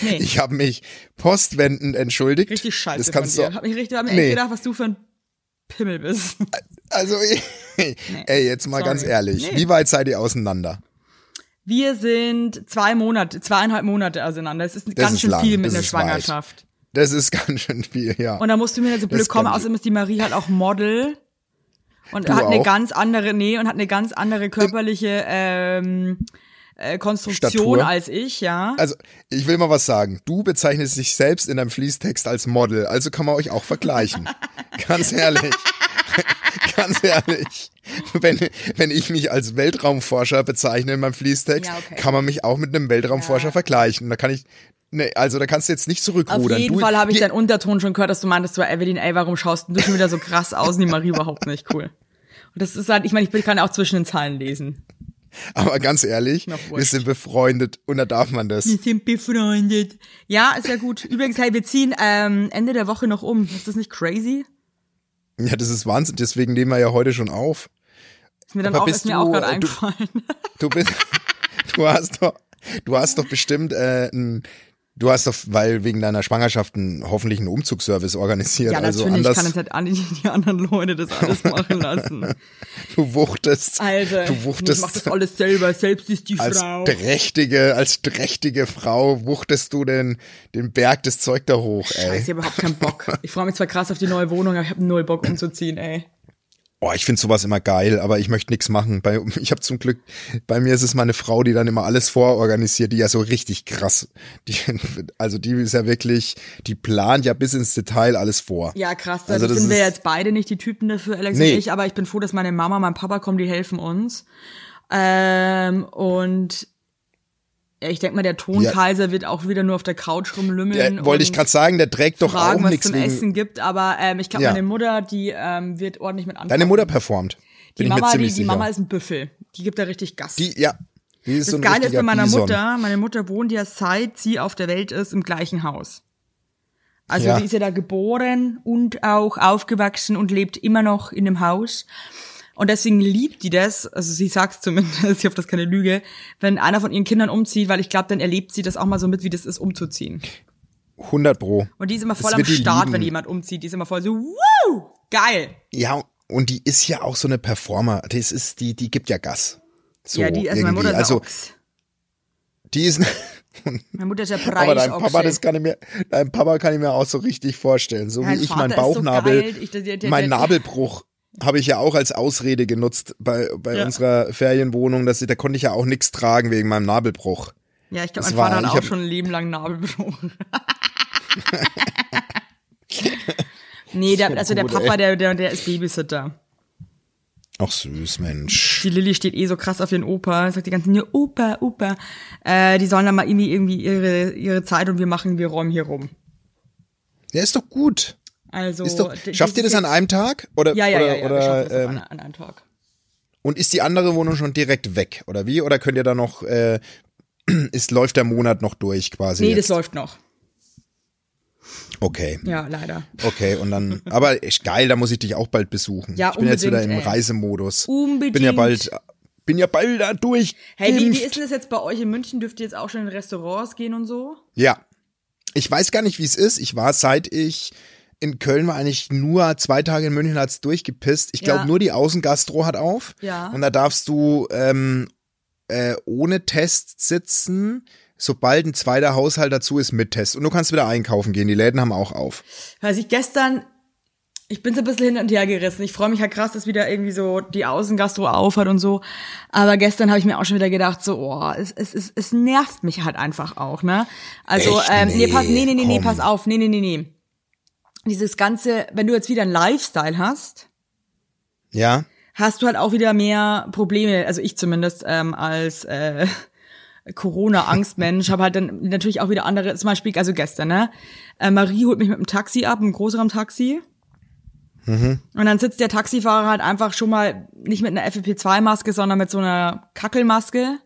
Speaker 1: Nee.
Speaker 2: ich habe mich postwendend entschuldigt.
Speaker 1: Richtig scheiße
Speaker 2: Das kannst
Speaker 1: von dir.
Speaker 2: du.
Speaker 1: Hab mich richtig, hab mir
Speaker 2: Nee.
Speaker 1: echt gedacht, was du für ein Pimmel bist.
Speaker 2: Also, ey, jetzt mal
Speaker 1: Sorry.
Speaker 2: ganz ehrlich.
Speaker 1: Nee.
Speaker 2: Wie weit seid ihr auseinander?
Speaker 1: Wir sind zwei Monate, zweieinhalb Monate auseinander. Es ist ganz
Speaker 2: ist
Speaker 1: schön
Speaker 2: lang,
Speaker 1: viel mit
Speaker 2: das
Speaker 1: einer
Speaker 2: ist weit.
Speaker 1: Schwangerschaft.
Speaker 2: Das ist ganz schön viel, ja.
Speaker 1: Und da musst du mir so blöd
Speaker 2: Das
Speaker 1: kommen, außerdem ist die Marie halt auch Model und
Speaker 2: Du
Speaker 1: hat eine
Speaker 2: auch?
Speaker 1: ganz andere, nee, und hat eine ganz andere körperliche ähm, äh, Konstruktion
Speaker 2: Statur?
Speaker 1: als ich, ja.
Speaker 2: Also, ich will mal was sagen. Du bezeichnest dich selbst in deinem Fließtext als Model, also kann man euch auch vergleichen. Ganz ehrlich. Ganz ehrlich. Wenn, wenn ich mich als Weltraumforscher bezeichne in meinem Fließtext,
Speaker 1: Ja, okay.
Speaker 2: kann man mich auch mit einem Weltraumforscher
Speaker 1: Ja.
Speaker 2: vergleichen. Da kann ich, nee, also da kannst du jetzt nicht
Speaker 1: Auf
Speaker 2: zurückrudern.
Speaker 1: jeden
Speaker 2: du,
Speaker 1: Fall habe ich deinen Unterton schon gehört, dass du meintest, so, Evelyn, ey, warum schaust du schon wieder so krass aus die Marie überhaupt nicht cool. Und das ist halt, ich meine, ich kann auch zwischen den Zeilen lesen.
Speaker 2: Aber ganz ehrlich, wir sind befreundet und da darf man das.
Speaker 1: Wir sind befreundet. Ja, ist ja gut. Übrigens, hey, wir ziehen ähm, Ende der Woche noch um. Ist das nicht crazy?
Speaker 2: Ja, das ist Wahnsinn. Deswegen nehmen wir ja heute schon auf.
Speaker 1: Ist mir dann
Speaker 2: Aber
Speaker 1: auch,
Speaker 2: bist
Speaker 1: ist mir
Speaker 2: du,
Speaker 1: auch gerade
Speaker 2: äh, du-
Speaker 1: eingefallen.
Speaker 2: Du bist, du hast doch, du hast doch bestimmt äh, ein, du hast doch, weil wegen deiner Schwangerschaft einen, hoffentlich einen Umzugsservice organisiert.
Speaker 1: Ja,
Speaker 2: also
Speaker 1: natürlich
Speaker 2: anders,
Speaker 1: kann es nicht an die, anderen Leute das alles machen lassen.
Speaker 2: du wuchtest,
Speaker 1: Also,
Speaker 2: du
Speaker 1: ich
Speaker 2: wuchtest
Speaker 1: mach das alles selber. Selbst ist die
Speaker 2: als
Speaker 1: Frau.
Speaker 2: trächtige, als trächtige Frau wuchtest du den, den Berg des Zeug da hoch, ey.
Speaker 1: Scheiße, ich hab überhaupt keinen Bock. Ich freue mich zwar krass auf die neue Wohnung, aber ich habe null Bock umzuziehen, ey.
Speaker 2: Oh, ich finde sowas immer geil, aber ich möchte nichts machen. Bei, ich habe zum Glück, bei mir ist es meine Frau, die dann immer alles vororganisiert, die ja so richtig krass. Die, also die ist ja wirklich, die plant ja bis ins Detail alles vor.
Speaker 1: Ja, krass.
Speaker 2: Also das
Speaker 1: sind wir jetzt beide nicht die Typen dafür, Alex
Speaker 2: Nee.
Speaker 1: und ich, aber ich bin froh, dass meine Mama, mein Papa kommen, die helfen uns. Ähm, und ich denke mal, der Tonkaiser wird auch wieder nur auf der Couch rumlümmeln.
Speaker 2: Ja, wollte ich gerade sagen, der trägt doch
Speaker 1: fragen,
Speaker 2: auch
Speaker 1: was
Speaker 2: nichts
Speaker 1: zum
Speaker 2: wegen.
Speaker 1: Essen gibt, aber ähm, ich glaube,
Speaker 2: Ja.
Speaker 1: meine Mutter, die ähm, wird ordentlich mit anfangen.
Speaker 2: Deine Mutter performt.
Speaker 1: die
Speaker 2: Bin ich
Speaker 1: Mama, die, die. Mama ist ein Büffel. Die gibt da richtig Gas.
Speaker 2: die, ja. Die ist
Speaker 1: das
Speaker 2: so ein
Speaker 1: Geile ist bei meiner
Speaker 2: Bison.
Speaker 1: Mutter, meine Mutter wohnt ja seit sie auf der Welt ist im gleichen Haus. Also
Speaker 2: Ja.
Speaker 1: sie ist ja da geboren und auch aufgewachsen und lebt immer noch in dem Haus. Und deswegen liebt die das, also sie sagt zumindest, ich hoffe, das ist keine Lüge, wenn einer von ihren Kindern umzieht, weil ich glaube, dann erlebt sie das auch mal so mit, wie das ist, umzuziehen.
Speaker 2: 100 pro.
Speaker 1: Und die ist immer
Speaker 2: Das
Speaker 1: voll am
Speaker 2: wird die
Speaker 1: Start,
Speaker 2: lieben.
Speaker 1: wenn jemand umzieht. Die ist immer voll so, wow, geil.
Speaker 2: Ja, und die ist ja auch so eine Performer. Das ist, die, die gibt ja Gas. So
Speaker 1: ja, die, also meine
Speaker 2: irgendwie.
Speaker 1: Mutter ist
Speaker 2: also,
Speaker 1: Ochs.
Speaker 2: die ist,
Speaker 1: Meine Mutter ist ja
Speaker 2: aber dein. Papa, das kann ich mir, dein Papa kann ich mir auch so richtig vorstellen. So
Speaker 1: Mein
Speaker 2: wie ich
Speaker 1: Vater
Speaker 2: mein
Speaker 1: ist so
Speaker 2: Bauchnabel,
Speaker 1: geil. Ich- der- der- der-
Speaker 2: mein Nabelbruch habe ich ja auch als Ausrede genutzt bei, bei
Speaker 1: Ja.
Speaker 2: unserer Ferienwohnung, dass ich, da konnte ich ja auch nichts tragen wegen meinem Nabelbruch.
Speaker 1: Ja, ich glaube, mein Vater
Speaker 2: war-
Speaker 1: hat auch
Speaker 2: hab-
Speaker 1: schon ein Leben lang Nabelbruch. nee, der, also der Papa, der, der, der ist Babysitter.
Speaker 2: Ach süß, Mensch.
Speaker 1: Die Lilly steht eh so krass auf ihren Opa, sagt die ganze Zeit, nur Opa, Opa. Äh, die sollen dann mal irgendwie, irgendwie ihre, ihre Zeit und wir machen, wir räumen hier rum.
Speaker 2: Ja, ist doch gut.
Speaker 1: Also,
Speaker 2: Ist doch, schafft ihr das an einem Tag? Oder,
Speaker 1: Ja, ja,
Speaker 2: oder,
Speaker 1: ja, ja,
Speaker 2: oder ähm,
Speaker 1: an, an einem Tag.
Speaker 2: Und ist die andere Wohnung schon direkt weg, oder wie? Oder könnt ihr da noch, äh, ist, läuft der Monat noch durch quasi?
Speaker 1: Nee,
Speaker 2: jetzt?
Speaker 1: das läuft noch.
Speaker 2: Okay.
Speaker 1: Ja, leider.
Speaker 2: Okay, und dann, aber geil, da muss ich dich auch bald besuchen.
Speaker 1: Ja,
Speaker 2: ich bin jetzt wieder im
Speaker 1: ey.
Speaker 2: Reisemodus.
Speaker 1: Unbedingt.
Speaker 2: Bin ja bald, bin ja bald da durch.
Speaker 1: Hey, wie, wie ist denn das jetzt bei euch in München? Dürft ihr jetzt auch schon in Restaurants gehen und so?
Speaker 2: Ja. Ich weiß gar nicht, wie es ist. Ich war, seit ich in Köln war, eigentlich nur zwei Tage in München hat's durchgepisst. Ich glaube,
Speaker 1: Ja.
Speaker 2: nur die Außengastro hat auf.
Speaker 1: Ja.
Speaker 2: Und da darfst du ähm, äh, ohne Test sitzen, sobald ein zweiter Haushalt dazu ist mit Test. Und du kannst wieder einkaufen gehen. Die Läden haben auch auf.
Speaker 1: Weiß ich gestern, ich bin so ein bisschen hin und her gerissen. Ich freue mich halt krass, dass wieder irgendwie so die Außengastro aufhat und so. Aber gestern habe ich mir auch schon wieder gedacht, so, oh, es, es, es, es nervt mich halt einfach auch, ne? Also,
Speaker 2: Echt?
Speaker 1: ähm, nee,
Speaker 2: Nee,
Speaker 1: pass, nee, nee, nee, nee, pass auf, nee, nee, nee, nee. Dieses ganze, wenn du jetzt wieder einen Lifestyle hast,
Speaker 2: Ja?
Speaker 1: hast du halt auch wieder mehr Probleme, also ich zumindest, ähm, als äh, Corona-Angstmensch, habe halt dann natürlich auch wieder andere, zum Beispiel, also gestern, ne? Äh, Marie holt mich mit dem Taxi ab, einem Großraumtaxi. Und dann sitzt der Taxifahrer halt einfach schon mal nicht mit einer FFP2-Maske, sondern mit so einer Kackelmaske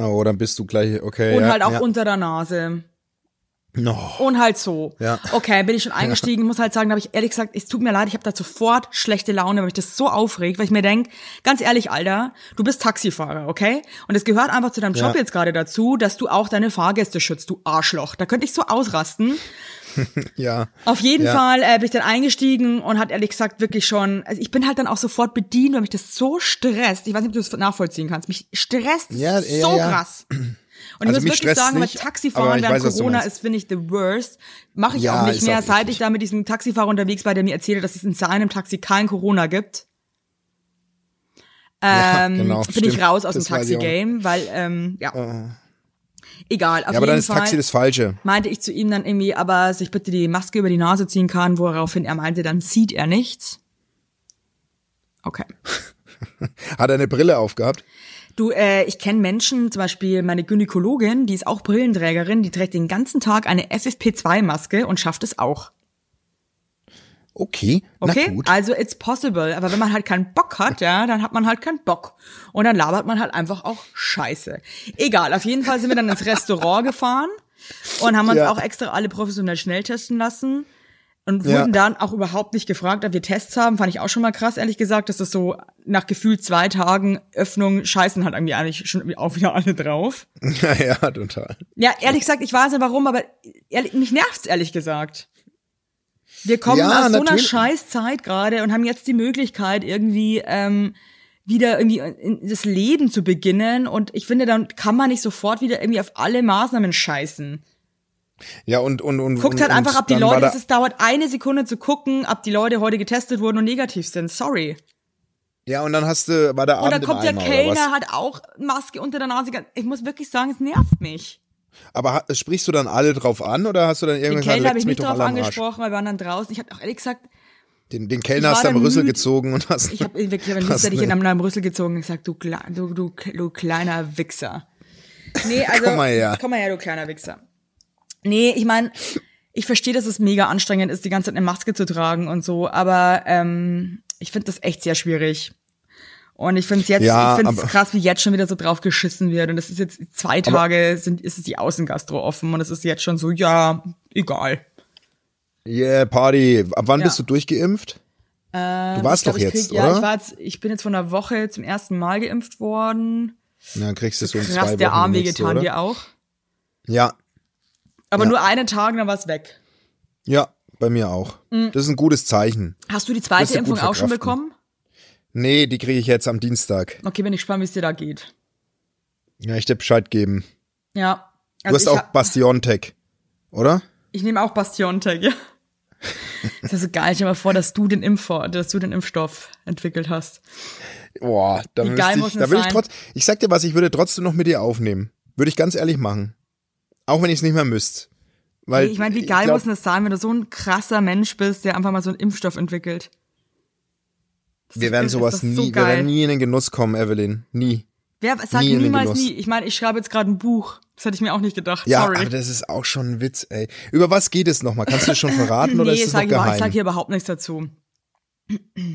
Speaker 2: Oh, dann bist du gleich, okay.
Speaker 1: und
Speaker 2: ja,
Speaker 1: halt auch
Speaker 2: ja.
Speaker 1: unter der Nase.
Speaker 2: No.
Speaker 1: Und halt so.
Speaker 2: Ja.
Speaker 1: Okay, bin ich schon eingestiegen, muss halt sagen, da habe ich ehrlich gesagt, es tut mir leid, ich habe da sofort schlechte Laune, weil mich das so aufregt, weil ich mir denk, ganz ehrlich, Alter, du bist Taxifahrer, okay? Und es gehört einfach zu deinem Job
Speaker 2: Ja.
Speaker 1: jetzt gerade dazu, dass du auch deine Fahrgäste schützt, du Arschloch. Da könnte ich so ausrasten.
Speaker 2: Ja.
Speaker 1: Auf jeden
Speaker 2: Ja.
Speaker 1: Fall äh, bin ich dann eingestiegen und hat ehrlich gesagt wirklich schon, also ich bin halt dann auch sofort bedient, weil mich das so stresst. Ich weiß nicht, ob du das nachvollziehen kannst. Mich stresst
Speaker 2: Ja,
Speaker 1: so krass. Und
Speaker 2: Also
Speaker 1: ich muss wirklich sagen,
Speaker 2: nicht,
Speaker 1: mit Taxifahren
Speaker 2: ich
Speaker 1: während
Speaker 2: weiß,
Speaker 1: Corona ist, finde ich, the worst. Mache ich
Speaker 2: Ja,
Speaker 1: auch nicht mehr,
Speaker 2: auch
Speaker 1: seit ich da mit diesem Taxifahrer unterwegs war, der mir erzählte, dass es in seinem Taxi kein Corona gibt.
Speaker 2: Ja,
Speaker 1: Ähm,
Speaker 2: genau,
Speaker 1: bin ich
Speaker 2: stimmt.
Speaker 1: raus aus dem
Speaker 2: Das ich auch.
Speaker 1: Taxi-Game, weil, ähm, ja. Egal, auf
Speaker 2: Ja, aber dann
Speaker 1: jeden
Speaker 2: ist
Speaker 1: Fall
Speaker 2: Taxi das Falsche.
Speaker 1: meinte ich zu ihm dann irgendwie, aber sich bitte die Maske über die Nase ziehen kann, woraufhin er meinte, dann sieht er nichts. Okay.
Speaker 2: Hat er eine Brille aufgehabt?
Speaker 1: Du, äh, ich kenne Menschen, zum Beispiel meine Gynäkologin, die ist auch Brillenträgerin, die trägt den ganzen Tag eine FFP2-Maske und schafft es auch.
Speaker 2: Okay,
Speaker 1: Okay, also it's possible. Aber wenn man halt keinen Bock hat, ja, dann hat man halt keinen Bock. Und dann labert man halt einfach auch Scheiße. Egal, auf jeden Fall sind wir dann ins Restaurant gefahren und haben uns
Speaker 2: Ja.
Speaker 1: auch extra alle professionell schnell testen lassen. Und
Speaker 2: Ja.
Speaker 1: wurden dann auch überhaupt nicht gefragt, ob wir Tests haben. Fand ich auch schon mal krass, ehrlich gesagt, dass das so nach gefühlt zwei Tagen Öffnung scheißen hat irgendwie eigentlich schon auch wieder alle drauf.
Speaker 2: Ja, ja, total.
Speaker 1: Ja, ehrlich gesagt, ich weiß nicht warum, aber ehrlich, mich nervt's ehrlich gesagt. Wir kommen
Speaker 2: Ja,
Speaker 1: aus so einer
Speaker 2: natürlich.
Speaker 1: Scheißzeit gerade und haben jetzt die Möglichkeit, irgendwie ähm, wieder irgendwie in das Leben zu beginnen. Und ich finde, dann kann man nicht sofort wieder irgendwie auf alle Maßnahmen scheißen.
Speaker 2: Ja, und, und, und.
Speaker 1: Guckt
Speaker 2: und,
Speaker 1: halt einfach,
Speaker 2: und
Speaker 1: ob die Leute,
Speaker 2: da-
Speaker 1: es dauert eine Sekunde zu gucken, ob die Leute heute getestet wurden und negativ sind. Sorry.
Speaker 2: Ja, und dann hast du, war der
Speaker 1: Und
Speaker 2: Abend
Speaker 1: dann kommt der
Speaker 2: Eimer,
Speaker 1: Kellner, hat auch Maske unter der Nase. Ich muss wirklich sagen, es nervt mich.
Speaker 2: Aber sprichst du dann alle drauf an oder hast du dann
Speaker 1: Den
Speaker 2: irgendwann gesagt,
Speaker 1: Kellner habe ich nicht drauf angesprochen, weil wir waren dann draußen. Ich habe auch ehrlich gesagt,
Speaker 2: Den, den Kellner hast du am Rüssel gezogen und hast.
Speaker 1: Ich habe wirklich aber
Speaker 2: Hast
Speaker 1: nicht ich
Speaker 2: ne-
Speaker 1: in einem Rüssel gezogen und gesagt, du, du, du, du kleiner Wichser. Nee, also
Speaker 2: Komm mal her.
Speaker 1: Komm mal her, du kleiner Wichser. Nee, ich meine, ich verstehe, dass es mega anstrengend ist, die ganze Zeit eine Maske zu tragen und so, aber ähm, ich finde das echt sehr schwierig. Und ich finde es jetzt,
Speaker 2: Ja,
Speaker 1: ich finde es krass, wie jetzt schon wieder so drauf geschissen wird. Und es ist jetzt zwei Tage, sind, ist es die Außengastro offen und es ist jetzt schon so, ja, egal.
Speaker 2: Yeah, Party. Ab wann
Speaker 1: Ja.
Speaker 2: bist du durchgeimpft? du warst
Speaker 1: glaub,
Speaker 2: doch jetzt,
Speaker 1: krieg,
Speaker 2: oder?
Speaker 1: Ja, ich, war jetzt, ich bin jetzt vor einer Woche zum ersten Mal geimpft worden.
Speaker 2: Na, dann kriegst du so in zwei
Speaker 1: Krass,
Speaker 2: Wochen
Speaker 1: der Arm
Speaker 2: die nächste,
Speaker 1: wehgetan dir auch.
Speaker 2: Ja,
Speaker 1: Aber
Speaker 2: Ja.
Speaker 1: nur einen Tag, dann war es weg.
Speaker 2: ja, bei mir auch.
Speaker 1: Mm.
Speaker 2: Das ist ein gutes Zeichen.
Speaker 1: Hast du die zweite
Speaker 2: du
Speaker 1: Impfung auch schon bekommen?
Speaker 2: Nee, die kriege ich jetzt am Dienstag.
Speaker 1: Okay, bin ich gespannt, wie es dir da geht.
Speaker 2: Ja, ich dir Bescheid geben.
Speaker 1: Ja.
Speaker 2: Du
Speaker 1: Also
Speaker 2: hast
Speaker 1: ich,
Speaker 2: auch Bastiontech, oder?
Speaker 1: ich nehme auch Bastiontech, ja. Das ist so geil. Stell dir mal vor, dass du den Impfstoff, dass du den Impfstoff entwickelt hast.
Speaker 2: Boah, da,
Speaker 1: Wie geil
Speaker 2: ich,
Speaker 1: muss
Speaker 2: da will ich
Speaker 1: sein?
Speaker 2: trotz, ich sag dir was, ich würde trotzdem noch mit dir aufnehmen. Würde ich ganz ehrlich machen. Auch wenn ich es nicht mehr müsste. Weil
Speaker 1: ich meine, wie geil
Speaker 2: glaub,
Speaker 1: muss das sein, wenn du so ein krasser Mensch bist, der einfach mal so einen Impfstoff entwickelt? Das
Speaker 2: Wir werden sowas nie,
Speaker 1: so
Speaker 2: wir werden nie in den Genuss kommen, Evelyn. Nie.
Speaker 1: Wer sagt
Speaker 2: nie
Speaker 1: niemals nie? Ich meine, ich schreibe jetzt gerade ein Buch. Das hätte ich mir auch nicht gedacht.
Speaker 2: Ja,
Speaker 1: Sorry.
Speaker 2: aber das ist auch schon ein Witz, ey. Über was geht es nochmal? Kannst du das schon verraten oder
Speaker 1: nee,
Speaker 2: ist es noch
Speaker 1: ich, über- ich
Speaker 2: geheim?
Speaker 1: sag hier überhaupt nichts dazu.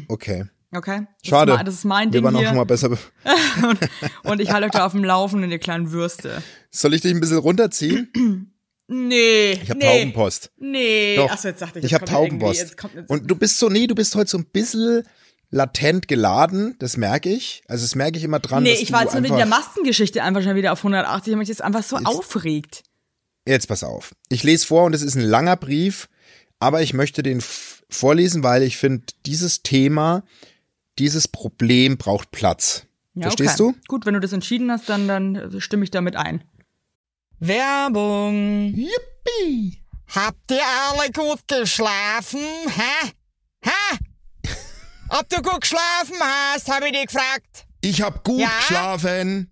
Speaker 2: okay.
Speaker 1: Okay? Das
Speaker 2: Schade.
Speaker 1: Ist das ist mein
Speaker 2: Wir
Speaker 1: Ding
Speaker 2: waren auch
Speaker 1: hier.
Speaker 2: schon mal besser. be-
Speaker 1: und, und ich halte euch da auf dem Laufenden, ihr kleinen Würste.
Speaker 2: Soll ich dich ein bisschen runterziehen?
Speaker 1: Nee.
Speaker 2: Ich habe
Speaker 1: nee,
Speaker 2: Taubenpost.
Speaker 1: Nee.
Speaker 2: Doch.
Speaker 1: Achso, jetzt dachte ich,
Speaker 2: Ich
Speaker 1: jetzt
Speaker 2: habe Taubenpost.
Speaker 1: Jetzt jetzt,
Speaker 2: Und du bist so, nee, du bist heute so ein bisschen latent geladen, das merke ich. Also das merke ich immer dran.
Speaker 1: nee, ich war jetzt nur wegen der Maskengeschichte einfach schon wieder auf 180, weil mich das einfach so aufregt.
Speaker 2: Jetzt pass auf. Ich lese vor und es ist ein langer Brief, aber ich möchte den vorlesen, weil ich finde, dieses Thema, dieses Problem braucht Platz.
Speaker 1: Ja,
Speaker 2: Verstehst
Speaker 1: okay.
Speaker 2: du?
Speaker 1: Gut, wenn du das entschieden hast, dann, dann stimme ich damit ein. Werbung.
Speaker 2: Yippie!
Speaker 3: Habt ihr alle gut geschlafen? Hä? Hä? Ob du gut geschlafen hast, habe ich dich gefragt.
Speaker 2: Ich hab gut
Speaker 3: Ja?
Speaker 2: geschlafen.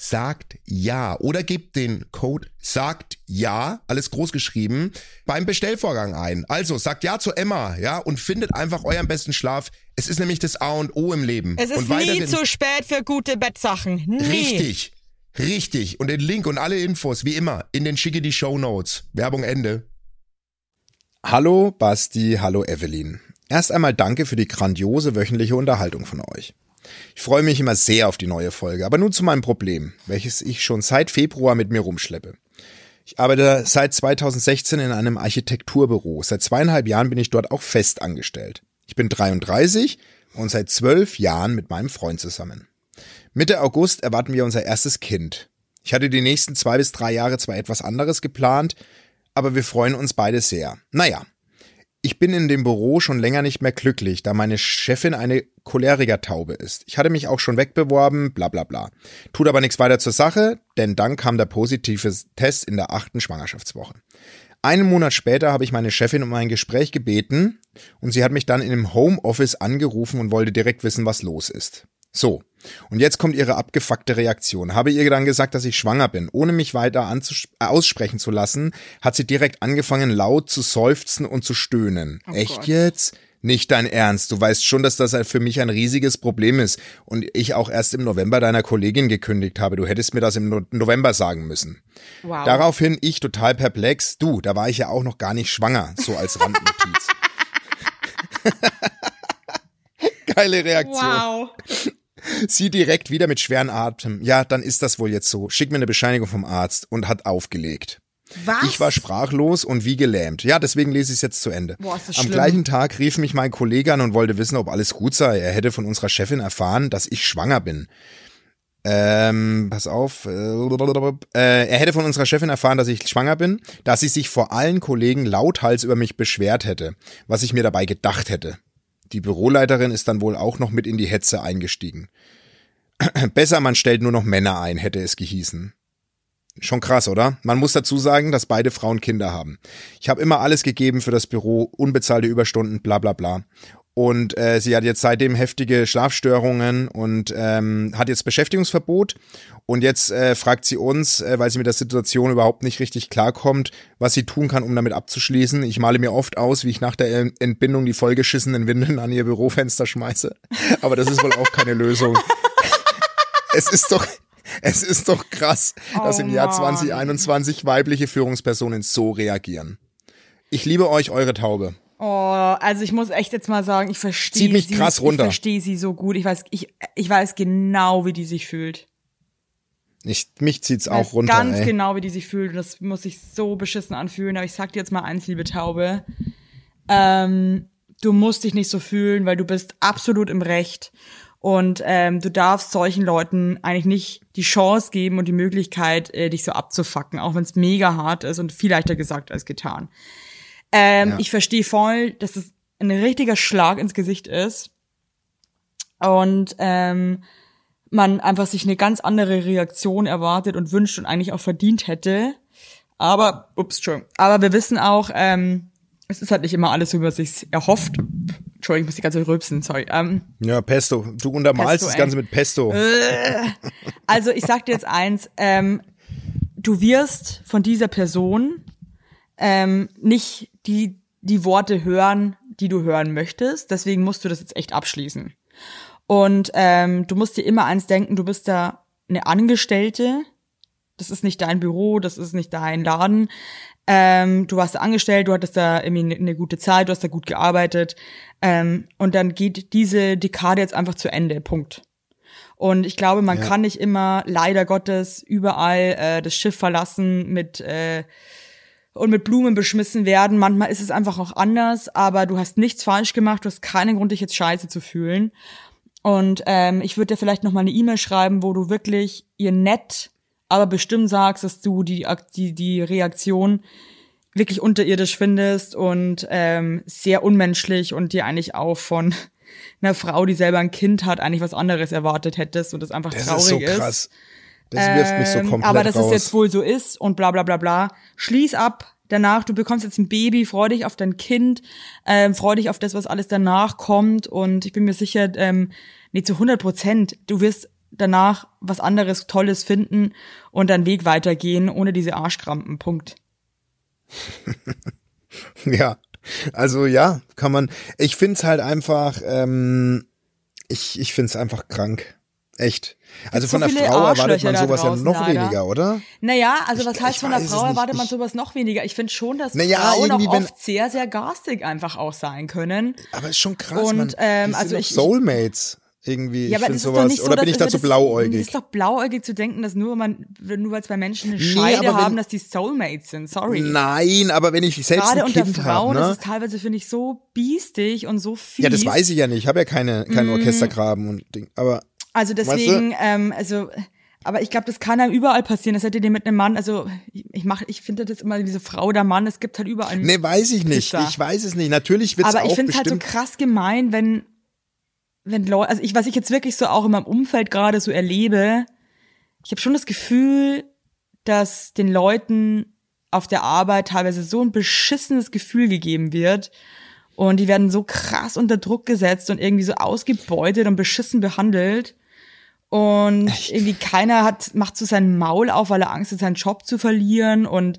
Speaker 2: sagt ja oder gebt den Code sagt ja, alles groß geschrieben, beim Bestellvorgang ein. Also sagt ja zu Emma, ja, und findet einfach euren besten Schlaf. Es ist nämlich das A und O im Leben.
Speaker 1: Es ist
Speaker 2: und
Speaker 1: nie zu spät für gute Bettsachen. Nie.
Speaker 2: Richtig. Richtig. Und den Link und alle Infos, wie immer, in den schicke die Show Notes. Werbung Ende. Hallo Basti, hallo Evelyn. Erst einmal danke für die grandiose wöchentliche Unterhaltung von euch. Ich freue mich immer sehr auf die neue Folge, aber nun zu meinem Problem, welches ich schon seit Februar mit mir rumschleppe. Ich arbeite seit 2016 in einem Architekturbüro. Seit zweieinhalb Jahren bin ich dort auch fest angestellt. Ich bin 33 und seit zwölf Jahren mit meinem Freund zusammen. Mitte August erwarten wir unser erstes Kind. Ich hatte die nächsten zwei bis drei Jahre zwar etwas anderes geplant, aber wir freuen uns beide sehr. Naja, ich bin in dem Büro schon länger nicht mehr glücklich, da meine Chefin eine Cholerikertaube ist. Ich hatte mich auch schon wegbeworben, bla bla bla. Tut aber nichts weiter zur Sache, denn dann kam der positive Test in der achten Schwangerschaftswoche. Einen Monat später habe ich meine Chefin um ein Gespräch gebeten und sie hat mich dann in einem Homeoffice angerufen und wollte direkt wissen, was los ist. So, und jetzt kommt ihre abgefuckte Reaktion. Habe ihr dann gesagt, dass ich schwanger bin. Ohne mich weiter äh, aussprechen zu lassen, hat sie direkt angefangen, laut zu seufzen und zu stöhnen. Echt
Speaker 1: Gott.
Speaker 2: jetzt? Nicht dein Ernst. Du weißt schon, dass das für mich ein riesiges Problem ist und ich auch erst im November deiner Kollegin gekündigt habe. Du hättest mir das im No- November sagen müssen.
Speaker 1: Wow.
Speaker 2: Daraufhin ich total perplex. Du, da war ich ja auch noch gar nicht schwanger, so als Randnotiz. Geile Reaktion.
Speaker 1: Wow.
Speaker 2: Sie direkt wieder mit schweren Atem. Ja, dann ist das wohl jetzt so. Schick mir eine Bescheinigung vom Arzt und hat aufgelegt.
Speaker 1: Was?
Speaker 2: Ich war sprachlos und wie gelähmt. Ja, deswegen lese ich es jetzt zu Ende.
Speaker 1: Boah, ist das
Speaker 2: Am
Speaker 1: schlimm.
Speaker 2: gleichen Tag rief mich mein Kollege an und wollte wissen, ob alles gut sei. Er hätte von unserer Chefin erfahren, dass ich schwanger bin. Ähm, pass auf. Äh, er hätte von unserer Chefin erfahren, dass ich schwanger bin, dass sie sich vor allen Kollegen lauthals über mich beschwert hätte, was ich mir dabei gedacht hätte. Die Büroleiterin ist dann wohl auch noch mit in die Hetze eingestiegen. Besser, man stellt nur noch Männer ein, hätte es gehießen. Schon krass, oder? Man muss dazu sagen, dass beide Frauen Kinder haben. Ich habe immer alles gegeben für das Büro, unbezahlte Überstunden, bla bla bla. Und äh, sie hat jetzt seitdem heftige Schlafstörungen und ähm, hat jetzt Beschäftigungsverbot. Und jetzt äh, fragt sie uns, äh, weil sie mit der Situation überhaupt nicht richtig klarkommt, was sie tun kann, um damit abzuschließen. Ich male mir oft aus, wie ich nach der Entbindung die vollgeschissenen Windeln an ihr Bürofenster schmeiße. Aber das ist wohl auch keine Lösung. Es ist doch, es ist doch krass, dass
Speaker 1: Oh
Speaker 2: im Jahr
Speaker 1: Mann.
Speaker 2: 2021 weibliche Führungspersonen so reagieren. Ich liebe euch, eure Taube.
Speaker 1: Oh, also ich muss echt jetzt mal sagen, ich verstehe
Speaker 2: Zieht mich
Speaker 1: sie.
Speaker 2: krass runter.
Speaker 1: Ich verstehe sie so gut. Ich weiß, ich, ich weiß genau, wie die sich fühlt.
Speaker 2: Ich, mich zieht's
Speaker 1: Ich
Speaker 2: auch runter,
Speaker 1: Ganz
Speaker 2: ey.
Speaker 1: genau, wie die sich fühlt. Und das muss sich so beschissen anfühlen. Aber ich sag dir jetzt mal eins, liebe Taube. Ähm, du musst dich nicht so fühlen, weil du bist absolut im Recht. Und ähm, du darfst solchen Leuten eigentlich nicht die Chance geben und die Möglichkeit, äh, dich so abzufacken, auch wenn es mega hart ist und viel leichter gesagt als getan. Ähm,
Speaker 2: Ja.
Speaker 1: Ich verstehe voll, dass es ein richtiger Schlag ins Gesicht ist. Und ähm, man einfach sich eine ganz andere Reaktion erwartet und wünscht und eigentlich auch verdient hätte. Aber, ups, Entschuldigung. Aber wir wissen auch, ähm, es ist halt nicht immer alles so, wie man sich erhofft. Entschuldigung, ich muss die ganze Zeit rülpsen, sorry. Ähm,
Speaker 2: Ja, Pesto. Du untermalst
Speaker 1: Pesto,
Speaker 2: das
Speaker 1: ey.
Speaker 2: Ganze mit Pesto.
Speaker 1: also ich sag dir jetzt eins, ähm, du wirst von dieser Person ähm, nicht die, die Worte hören, die du hören möchtest. Deswegen musst du das jetzt echt abschließen. Und ähm, du musst dir immer eins denken, du bist da eine Angestellte. Das ist nicht dein Büro, das ist nicht dein Laden. Ähm, du warst da angestellt, du hattest da irgendwie eine, eine gute Zeit, du hast da gut gearbeitet. Ähm, und dann geht diese Dekade jetzt einfach zu Ende. Punkt. Und ich glaube, man
Speaker 2: Ja.
Speaker 1: kann nicht immer, leider Gottes, überall äh, das Schiff verlassen mit äh, und mit Blumen beschmissen werden. Manchmal ist es einfach auch anders, aber du hast nichts falsch gemacht, du hast keinen Grund, dich jetzt scheiße zu fühlen. Und ähm, ich würde dir vielleicht noch mal eine E-Mail schreiben, wo du wirklich ihr nett, aber bestimmt sagst, dass du die, die, die Reaktion wirklich unterirdisch findest und ähm, sehr unmenschlich und dir eigentlich auch von einer Frau, die selber ein Kind hat, eigentlich was anderes erwartet hättest und das einfach
Speaker 2: Das
Speaker 1: traurig
Speaker 2: ist so krass. Das wirft mich so
Speaker 1: ähm,
Speaker 2: komplett
Speaker 1: aber dass
Speaker 2: raus.
Speaker 1: es jetzt wohl so ist und bla bla bla bla. Schließ ab. Danach, du bekommst jetzt ein Baby, freu dich auf dein Kind, ähm, freu dich auf das, was alles danach kommt. Und ich bin mir sicher, ähm, nee, zu 100 Prozent, du wirst danach was anderes Tolles finden und deinen Weg weitergehen, ohne diese Arschkrampen. Punkt.
Speaker 2: Ja, also ja, kann man. Ich find's halt einfach, ähm, ich, ich find's einfach krank. Echt. Also
Speaker 1: so
Speaker 2: von der Frau erwartet man sowas ja
Speaker 1: draußen,
Speaker 2: noch
Speaker 1: leider.
Speaker 2: weniger, oder?
Speaker 1: Naja, also
Speaker 2: Ich-
Speaker 1: was heißt
Speaker 2: ich
Speaker 1: von der Frau erwartet man
Speaker 2: Ich-
Speaker 1: sowas noch weniger? Ich finde schon, dass
Speaker 2: Naja,
Speaker 1: Frauen auch oft sehr, sehr garstig einfach auch sein können.
Speaker 2: Aber ist schon krass,
Speaker 1: Und,
Speaker 2: man.
Speaker 1: ähm, also ich-
Speaker 2: Soulmates. Irgendwie, ich
Speaker 1: Ja, aber
Speaker 2: finde
Speaker 1: das ist doch
Speaker 2: sowas.
Speaker 1: nicht so,
Speaker 2: oder bin ich dazu
Speaker 1: das-
Speaker 2: blauäugig?
Speaker 1: ist doch blauäugig zu denken, dass nur man, nur weil zwei Menschen eine
Speaker 2: Nee,
Speaker 1: Scheide
Speaker 2: wenn-
Speaker 1: haben, dass die Soulmates sind. Sorry.
Speaker 2: Nein, aber wenn ich selbst
Speaker 1: Gerade
Speaker 2: ein
Speaker 1: unter
Speaker 2: Kind
Speaker 1: Frauen
Speaker 2: habe, ne?
Speaker 1: ist es teilweise, finde ich, so biestig und so fies.
Speaker 2: Ja, das weiß ich ja nicht. Ich habe ja keine, keinen
Speaker 1: Mm.
Speaker 2: Orchestergraben und Ding. Aber
Speaker 1: Also deswegen, ähm, also, aber ich glaube, das kann einem überall passieren. Das hätte dir mit einem Mann, also ich, ich mache, ich finde das immer diese Frau oder Mann, es gibt halt überall.
Speaker 2: nee, weiß ich nicht.
Speaker 1: Pisser.
Speaker 2: Ich weiß es nicht. Natürlich wird's
Speaker 1: aber
Speaker 2: auch
Speaker 1: ich finde es halt so krass gemein, wenn, wenn Leute, also ich, was ich jetzt wirklich so auch in meinem Umfeld gerade so erlebe, ich habe schon das Gefühl, dass den Leuten auf der Arbeit teilweise so ein beschissenes Gefühl gegeben wird und die werden so krass unter Druck gesetzt und irgendwie so ausgebeutet und beschissen behandelt und irgendwie keiner hat macht so sein Maul auf, weil er Angst hat, seinen Job zu verlieren und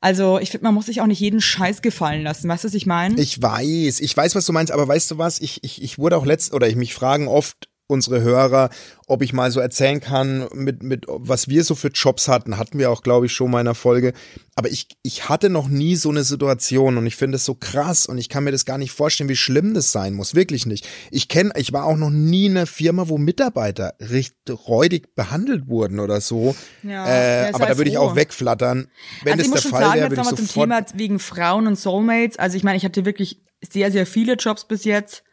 Speaker 1: also ich finde, man muss sich auch nicht jeden Scheiß gefallen lassen. Weißt du, was ich meine?
Speaker 2: Ich weiß, ich weiß, was du meinst, aber weißt du was? Ich, ich, ich wurde auch letzt, oder ich mich fragen oft unsere Hörer, ob ich mal so erzählen kann, mit, mit, was wir so für Jobs hatten, hatten wir auch, glaube ich, schon mal in einer Folge. Aber ich, ich hatte noch nie so eine Situation und ich finde es so krass und ich kann mir das gar nicht vorstellen, wie schlimm das sein muss. Wirklich nicht. Ich kenne, ich war auch noch nie in einer Firma, wo Mitarbeiter richtig räudig behandelt wurden oder so.
Speaker 1: Ja,
Speaker 2: äh, aber da würde ich auch wegflattern. Wenn
Speaker 1: also ich muss
Speaker 2: das der
Speaker 1: schon
Speaker 2: Fall
Speaker 1: sagen,
Speaker 2: wäre,
Speaker 1: jetzt
Speaker 2: würde ich
Speaker 1: nochmal zum
Speaker 2: sofort.
Speaker 1: Thema wegen Frauen und Soulmates. Also ich meine, ich hatte wirklich sehr, sehr viele Jobs bis jetzt.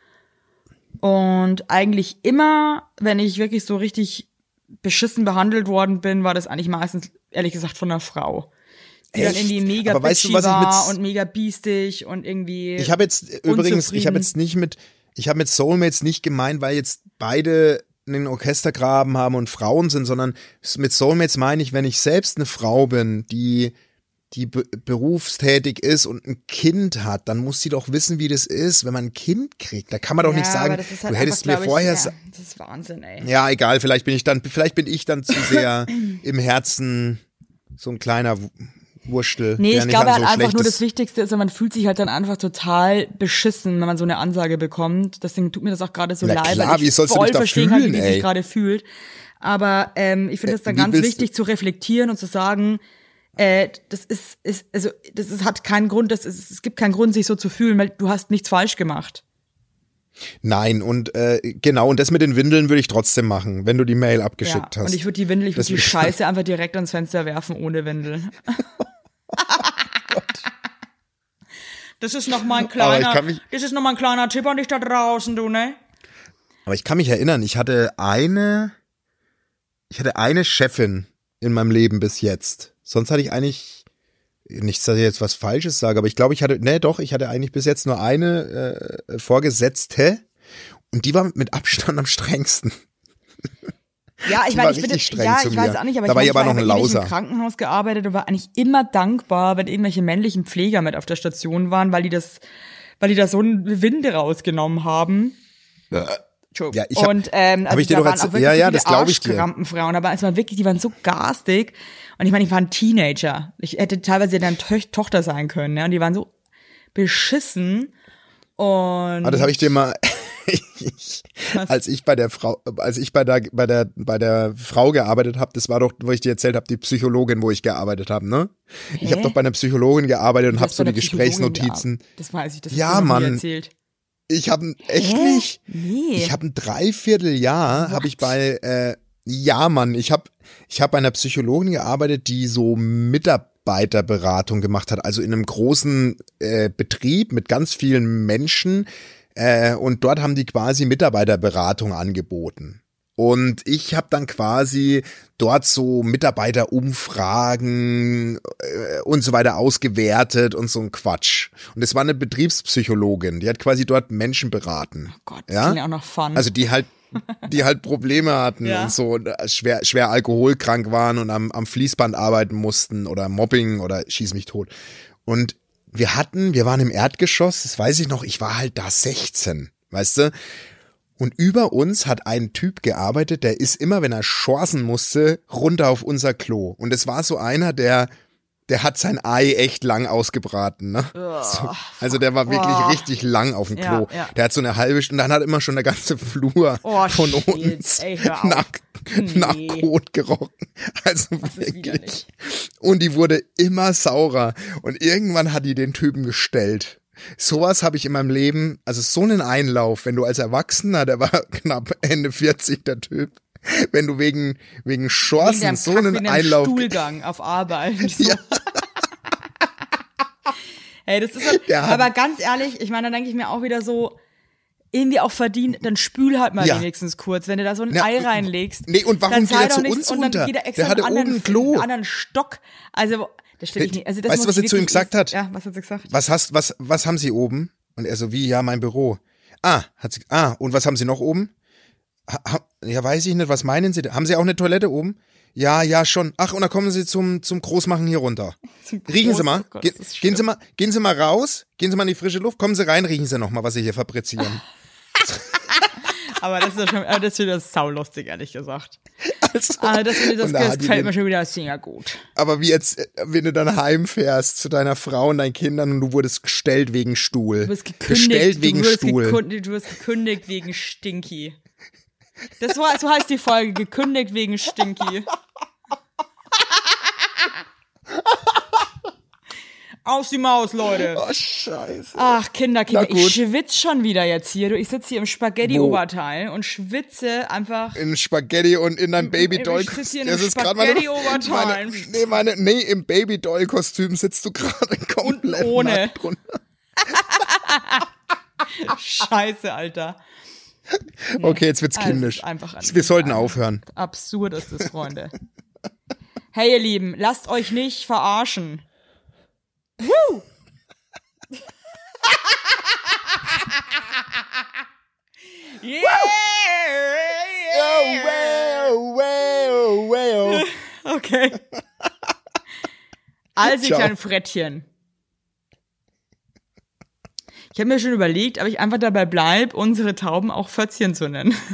Speaker 1: Und eigentlich immer, wenn ich wirklich so richtig beschissen behandelt worden bin, war das eigentlich meistens, ehrlich gesagt, von einer Frau. Die dann
Speaker 2: Echt?
Speaker 1: irgendwie mega
Speaker 2: Aber weißt du, was ich mit-
Speaker 1: war und mega biestig und irgendwie.
Speaker 2: Ich habe jetzt übrigens, ich habe jetzt nicht mit, ich habe mit Soulmates nicht gemeint, weil jetzt beide einen Orchestergraben haben und Frauen sind, sondern mit Soulmates meine ich, wenn ich selbst eine Frau bin, die die be berufstätig ist und ein Kind hat, dann muss sie doch wissen, wie das ist, wenn man ein Kind kriegt. Da kann man doch
Speaker 1: ja,
Speaker 2: nicht sagen,
Speaker 1: halt
Speaker 2: du hättest
Speaker 1: einfach,
Speaker 2: mir vorher
Speaker 1: Ich, ja, das ist Wahnsinn, ey.
Speaker 2: ja, egal, vielleicht bin ich dann, vielleicht bin ich dann zu sehr im Herzen so ein kleiner Wu- Wurstel.
Speaker 1: Nee, ich glaube halt
Speaker 2: so
Speaker 1: einfach nur das Wichtigste ist, man fühlt sich halt dann einfach total beschissen, wenn man so eine Ansage bekommt. Deswegen tut mir das auch gerade so
Speaker 2: Na
Speaker 1: leid,
Speaker 2: klar,
Speaker 1: weil
Speaker 2: wie
Speaker 1: ich
Speaker 2: sollst du
Speaker 1: voll
Speaker 2: dich da
Speaker 1: verstehen kann, wie
Speaker 2: ey?
Speaker 1: sich gerade fühlt. Aber ähm, ich finde es dann
Speaker 2: Äh, wie
Speaker 1: ganz
Speaker 2: willst du-
Speaker 1: wichtig zu reflektieren und zu sagen, äh, das ist, ist also das ist, hat keinen Grund, das ist, es gibt keinen Grund, sich so zu fühlen, weil du hast nichts falsch gemacht.
Speaker 2: Nein, und äh, genau, und das mit den Windeln würde ich trotzdem machen, wenn du die Mail abgeschickt
Speaker 1: ja.
Speaker 2: hast.
Speaker 1: Und ich würde die Windel, ich würde die Scheiße einfach direkt ans Fenster werfen ohne Windel. Das ist noch mal ein kleiner,
Speaker 2: mich-
Speaker 1: das ist noch mal ein kleiner Tipp an dich da draußen, du, ne?
Speaker 2: Aber ich kann mich erinnern, ich hatte eine, ich hatte eine Chefin in meinem Leben bis jetzt. Sonst hatte ich eigentlich, nicht, dass ich jetzt was Falsches sage, aber ich glaube, ich hatte, nee, doch, ich hatte eigentlich bis jetzt nur eine äh, Vorgesetzte und die war mit Abstand am strengsten.
Speaker 1: Ja, ich meine,
Speaker 2: war
Speaker 1: ich bin ja, ich weiß auch nicht, aber
Speaker 2: Da
Speaker 1: ich,
Speaker 2: war
Speaker 1: meine,
Speaker 2: ich aber noch
Speaker 1: war
Speaker 2: ein
Speaker 1: im Krankenhaus gearbeitet und war eigentlich immer dankbar, wenn irgendwelche männlichen Pfleger mit auf der Station waren, weil die das, weil die da so eine Winde rausgenommen haben. Entschuldigung.
Speaker 2: Ja, ich hab-
Speaker 1: und ähm,
Speaker 2: hab
Speaker 1: also
Speaker 2: ich dir
Speaker 1: da
Speaker 2: doch
Speaker 1: waren auch wirklich
Speaker 2: ja, ja, das glaub ich dir.
Speaker 1: Arschkrampenfrauen, aber es war wirklich, die waren so garstig. Und ich meine, ich war ein Teenager. Ich hätte teilweise dann to Tochter sein können, ja, und die waren so beschissen. Und
Speaker 2: Ah, das habe ich dir mal, ich, als ich bei der Frau, als ich bei der bei der bei der Frau gearbeitet habe, das war doch, wo ich dir erzählt habe, die Psychologin, wo ich gearbeitet habe, ne? Ich habe
Speaker 1: Hä?
Speaker 2: doch bei einer Psychologin gearbeitet und
Speaker 1: Du
Speaker 2: habe
Speaker 1: hast
Speaker 2: so die Gesprächsnotizen.
Speaker 1: Das weiß ich, das hast
Speaker 2: Ja,
Speaker 1: du noch nie
Speaker 2: Mann.
Speaker 1: erzählt.
Speaker 2: Ich habe echt
Speaker 1: Hä?
Speaker 2: nicht.
Speaker 1: Nee.
Speaker 2: Ich habe ein Dreivierteljahr habe ich bei äh, ja Mann, ich habe ich habe bei einer Psychologin gearbeitet, die so Mitarbeiterberatung gemacht hat, also in einem großen äh, Betrieb mit ganz vielen Menschen äh, und dort haben die quasi Mitarbeiterberatung angeboten. Und ich habe dann quasi dort so Mitarbeiterumfragen äh, und so weiter ausgewertet und so ein Quatsch. Und es war eine Betriebspsychologin, die hat quasi dort Menschen beraten.
Speaker 1: Oh Gott, das
Speaker 2: ja?
Speaker 1: klingt auch noch fun.
Speaker 2: Also die halt, die halt Probleme hatten
Speaker 1: Ja.
Speaker 2: und so und äh, schwer, schwer alkoholkrank waren und am, am Fließband arbeiten mussten oder Mobbing oder schieß mich tot. Und wir hatten, wir waren im Erdgeschoss, das weiß ich noch, ich war halt da 16, weißt du? Und über uns hat ein Typ gearbeitet, der ist immer, wenn er schorsen musste, runter auf unser Klo. Und es war so einer, der, der hat sein Ei echt lang ausgebraten, ne? So, also der war wirklich
Speaker 1: Oh.
Speaker 2: richtig lang auf dem
Speaker 1: Ja,
Speaker 2: Klo.
Speaker 1: ja.
Speaker 2: Der hat so eine halbe Stunde, dann hat immer schon der ganze Flur
Speaker 1: Oh,
Speaker 2: von
Speaker 1: shit.
Speaker 2: uns
Speaker 1: Ey, auf.
Speaker 2: nach,
Speaker 1: Nee.
Speaker 2: nach Kot gerochen. Also
Speaker 1: ist
Speaker 2: wirklich. Und die wurde immer saurer. Und irgendwann hat die den Typen gestellt. Sowas habe ich in meinem Leben, also so einen Einlauf, wenn du als Erwachsener, der war knapp Ende 40, der Typ, wenn du wegen, wegen Chancen so einen
Speaker 1: deinem
Speaker 2: Einlauf.
Speaker 1: Stuhlgang auf Arbeit. So. Ey, das ist halt, aber ganz ehrlich, ich meine, da denke ich mir auch wieder so, irgendwie auch verdient, dann spül halt mal
Speaker 2: Ja.
Speaker 1: wenigstens kurz, wenn du da so ein
Speaker 2: Na,
Speaker 1: Ei reinlegst.
Speaker 2: nee, und warum
Speaker 1: dann
Speaker 2: geht er zu
Speaker 1: nichts
Speaker 2: uns
Speaker 1: und dann
Speaker 2: runter?
Speaker 1: geht er extra
Speaker 2: Der hatte
Speaker 1: einen anderen,
Speaker 2: oben ein Klo.
Speaker 1: einen anderen Stock. Also, das stelle ich nicht. Also das
Speaker 2: Weißt du, was sie zu ihm gesagt hat?
Speaker 1: Ja, was hat sie gesagt?
Speaker 2: Was hast, was, was haben Sie oben? Und er so, wie, ja, mein Büro. Ah, hat sie, ah, und was haben Sie noch oben? Ha, ja, weiß ich nicht, was meinen Sie? Haben Sie auch eine Toilette oben? Ja, ja, schon. Ach, und dann kommen Sie zum, zum Großmachen hier runter.
Speaker 1: Zum
Speaker 2: Riechen Sie
Speaker 1: Groß-
Speaker 2: mal.
Speaker 1: oh Gott,
Speaker 2: Ge
Speaker 1: ist
Speaker 2: gehen Sie mal, gehen Sie mal raus, gehen Sie mal in die frische Luft, kommen Sie rein, riechen Sie noch mal, was Sie hier fabrizieren.
Speaker 1: Aber das ist ja schon, aber das ist wieder saulustig, ehrlich gesagt.
Speaker 2: Also,
Speaker 1: Aber das, das, das gefällt mir schon wieder sehr gut.
Speaker 2: aber wie jetzt, wenn du dann heimfährst zu deiner Frau und deinen Kindern und du wurdest gestellt wegen Stuhl.
Speaker 1: Du wirst gekündigt,
Speaker 2: Gestellt wegen
Speaker 1: du
Speaker 2: Stuhl.
Speaker 1: Du wirst gekündigt wegen Stinky. Das war, so heißt die Folge, gekündigt wegen Stinky. Auf die Maus, Leute.
Speaker 2: Oh, scheiße.
Speaker 1: Ach, Kinder, Kinder, ich schwitze schon wieder jetzt hier. Ich sitze hier im Spaghetti-Oberteil und schwitze einfach.
Speaker 2: in Spaghetti und in deinem baby doll
Speaker 1: Ich sitze hier in
Speaker 2: Das
Speaker 1: einem
Speaker 2: ist gerade meine,
Speaker 1: Spaghetti-Oberteil.
Speaker 2: nee, meine, nee, im Baby-Doll-Kostüm sitzt du gerade komplett
Speaker 1: ohne.
Speaker 2: drunter.
Speaker 1: Scheiße, Alter.
Speaker 2: Okay, jetzt wird's kindisch.
Speaker 1: einfach
Speaker 2: Wir sollten aufhören.
Speaker 1: Absurd ist das, Freunde. Hey, ihr Lieben, lasst euch nicht verarschen. Woo! yeah!
Speaker 2: Oh, wow, wow, wow.
Speaker 1: Okay. Also,
Speaker 2: Ciao.
Speaker 1: kleinen Frettchen. Ich habe mir schon überlegt, ob ich einfach dabei bleib, unsere Tauben auch Fötzchen zu nennen.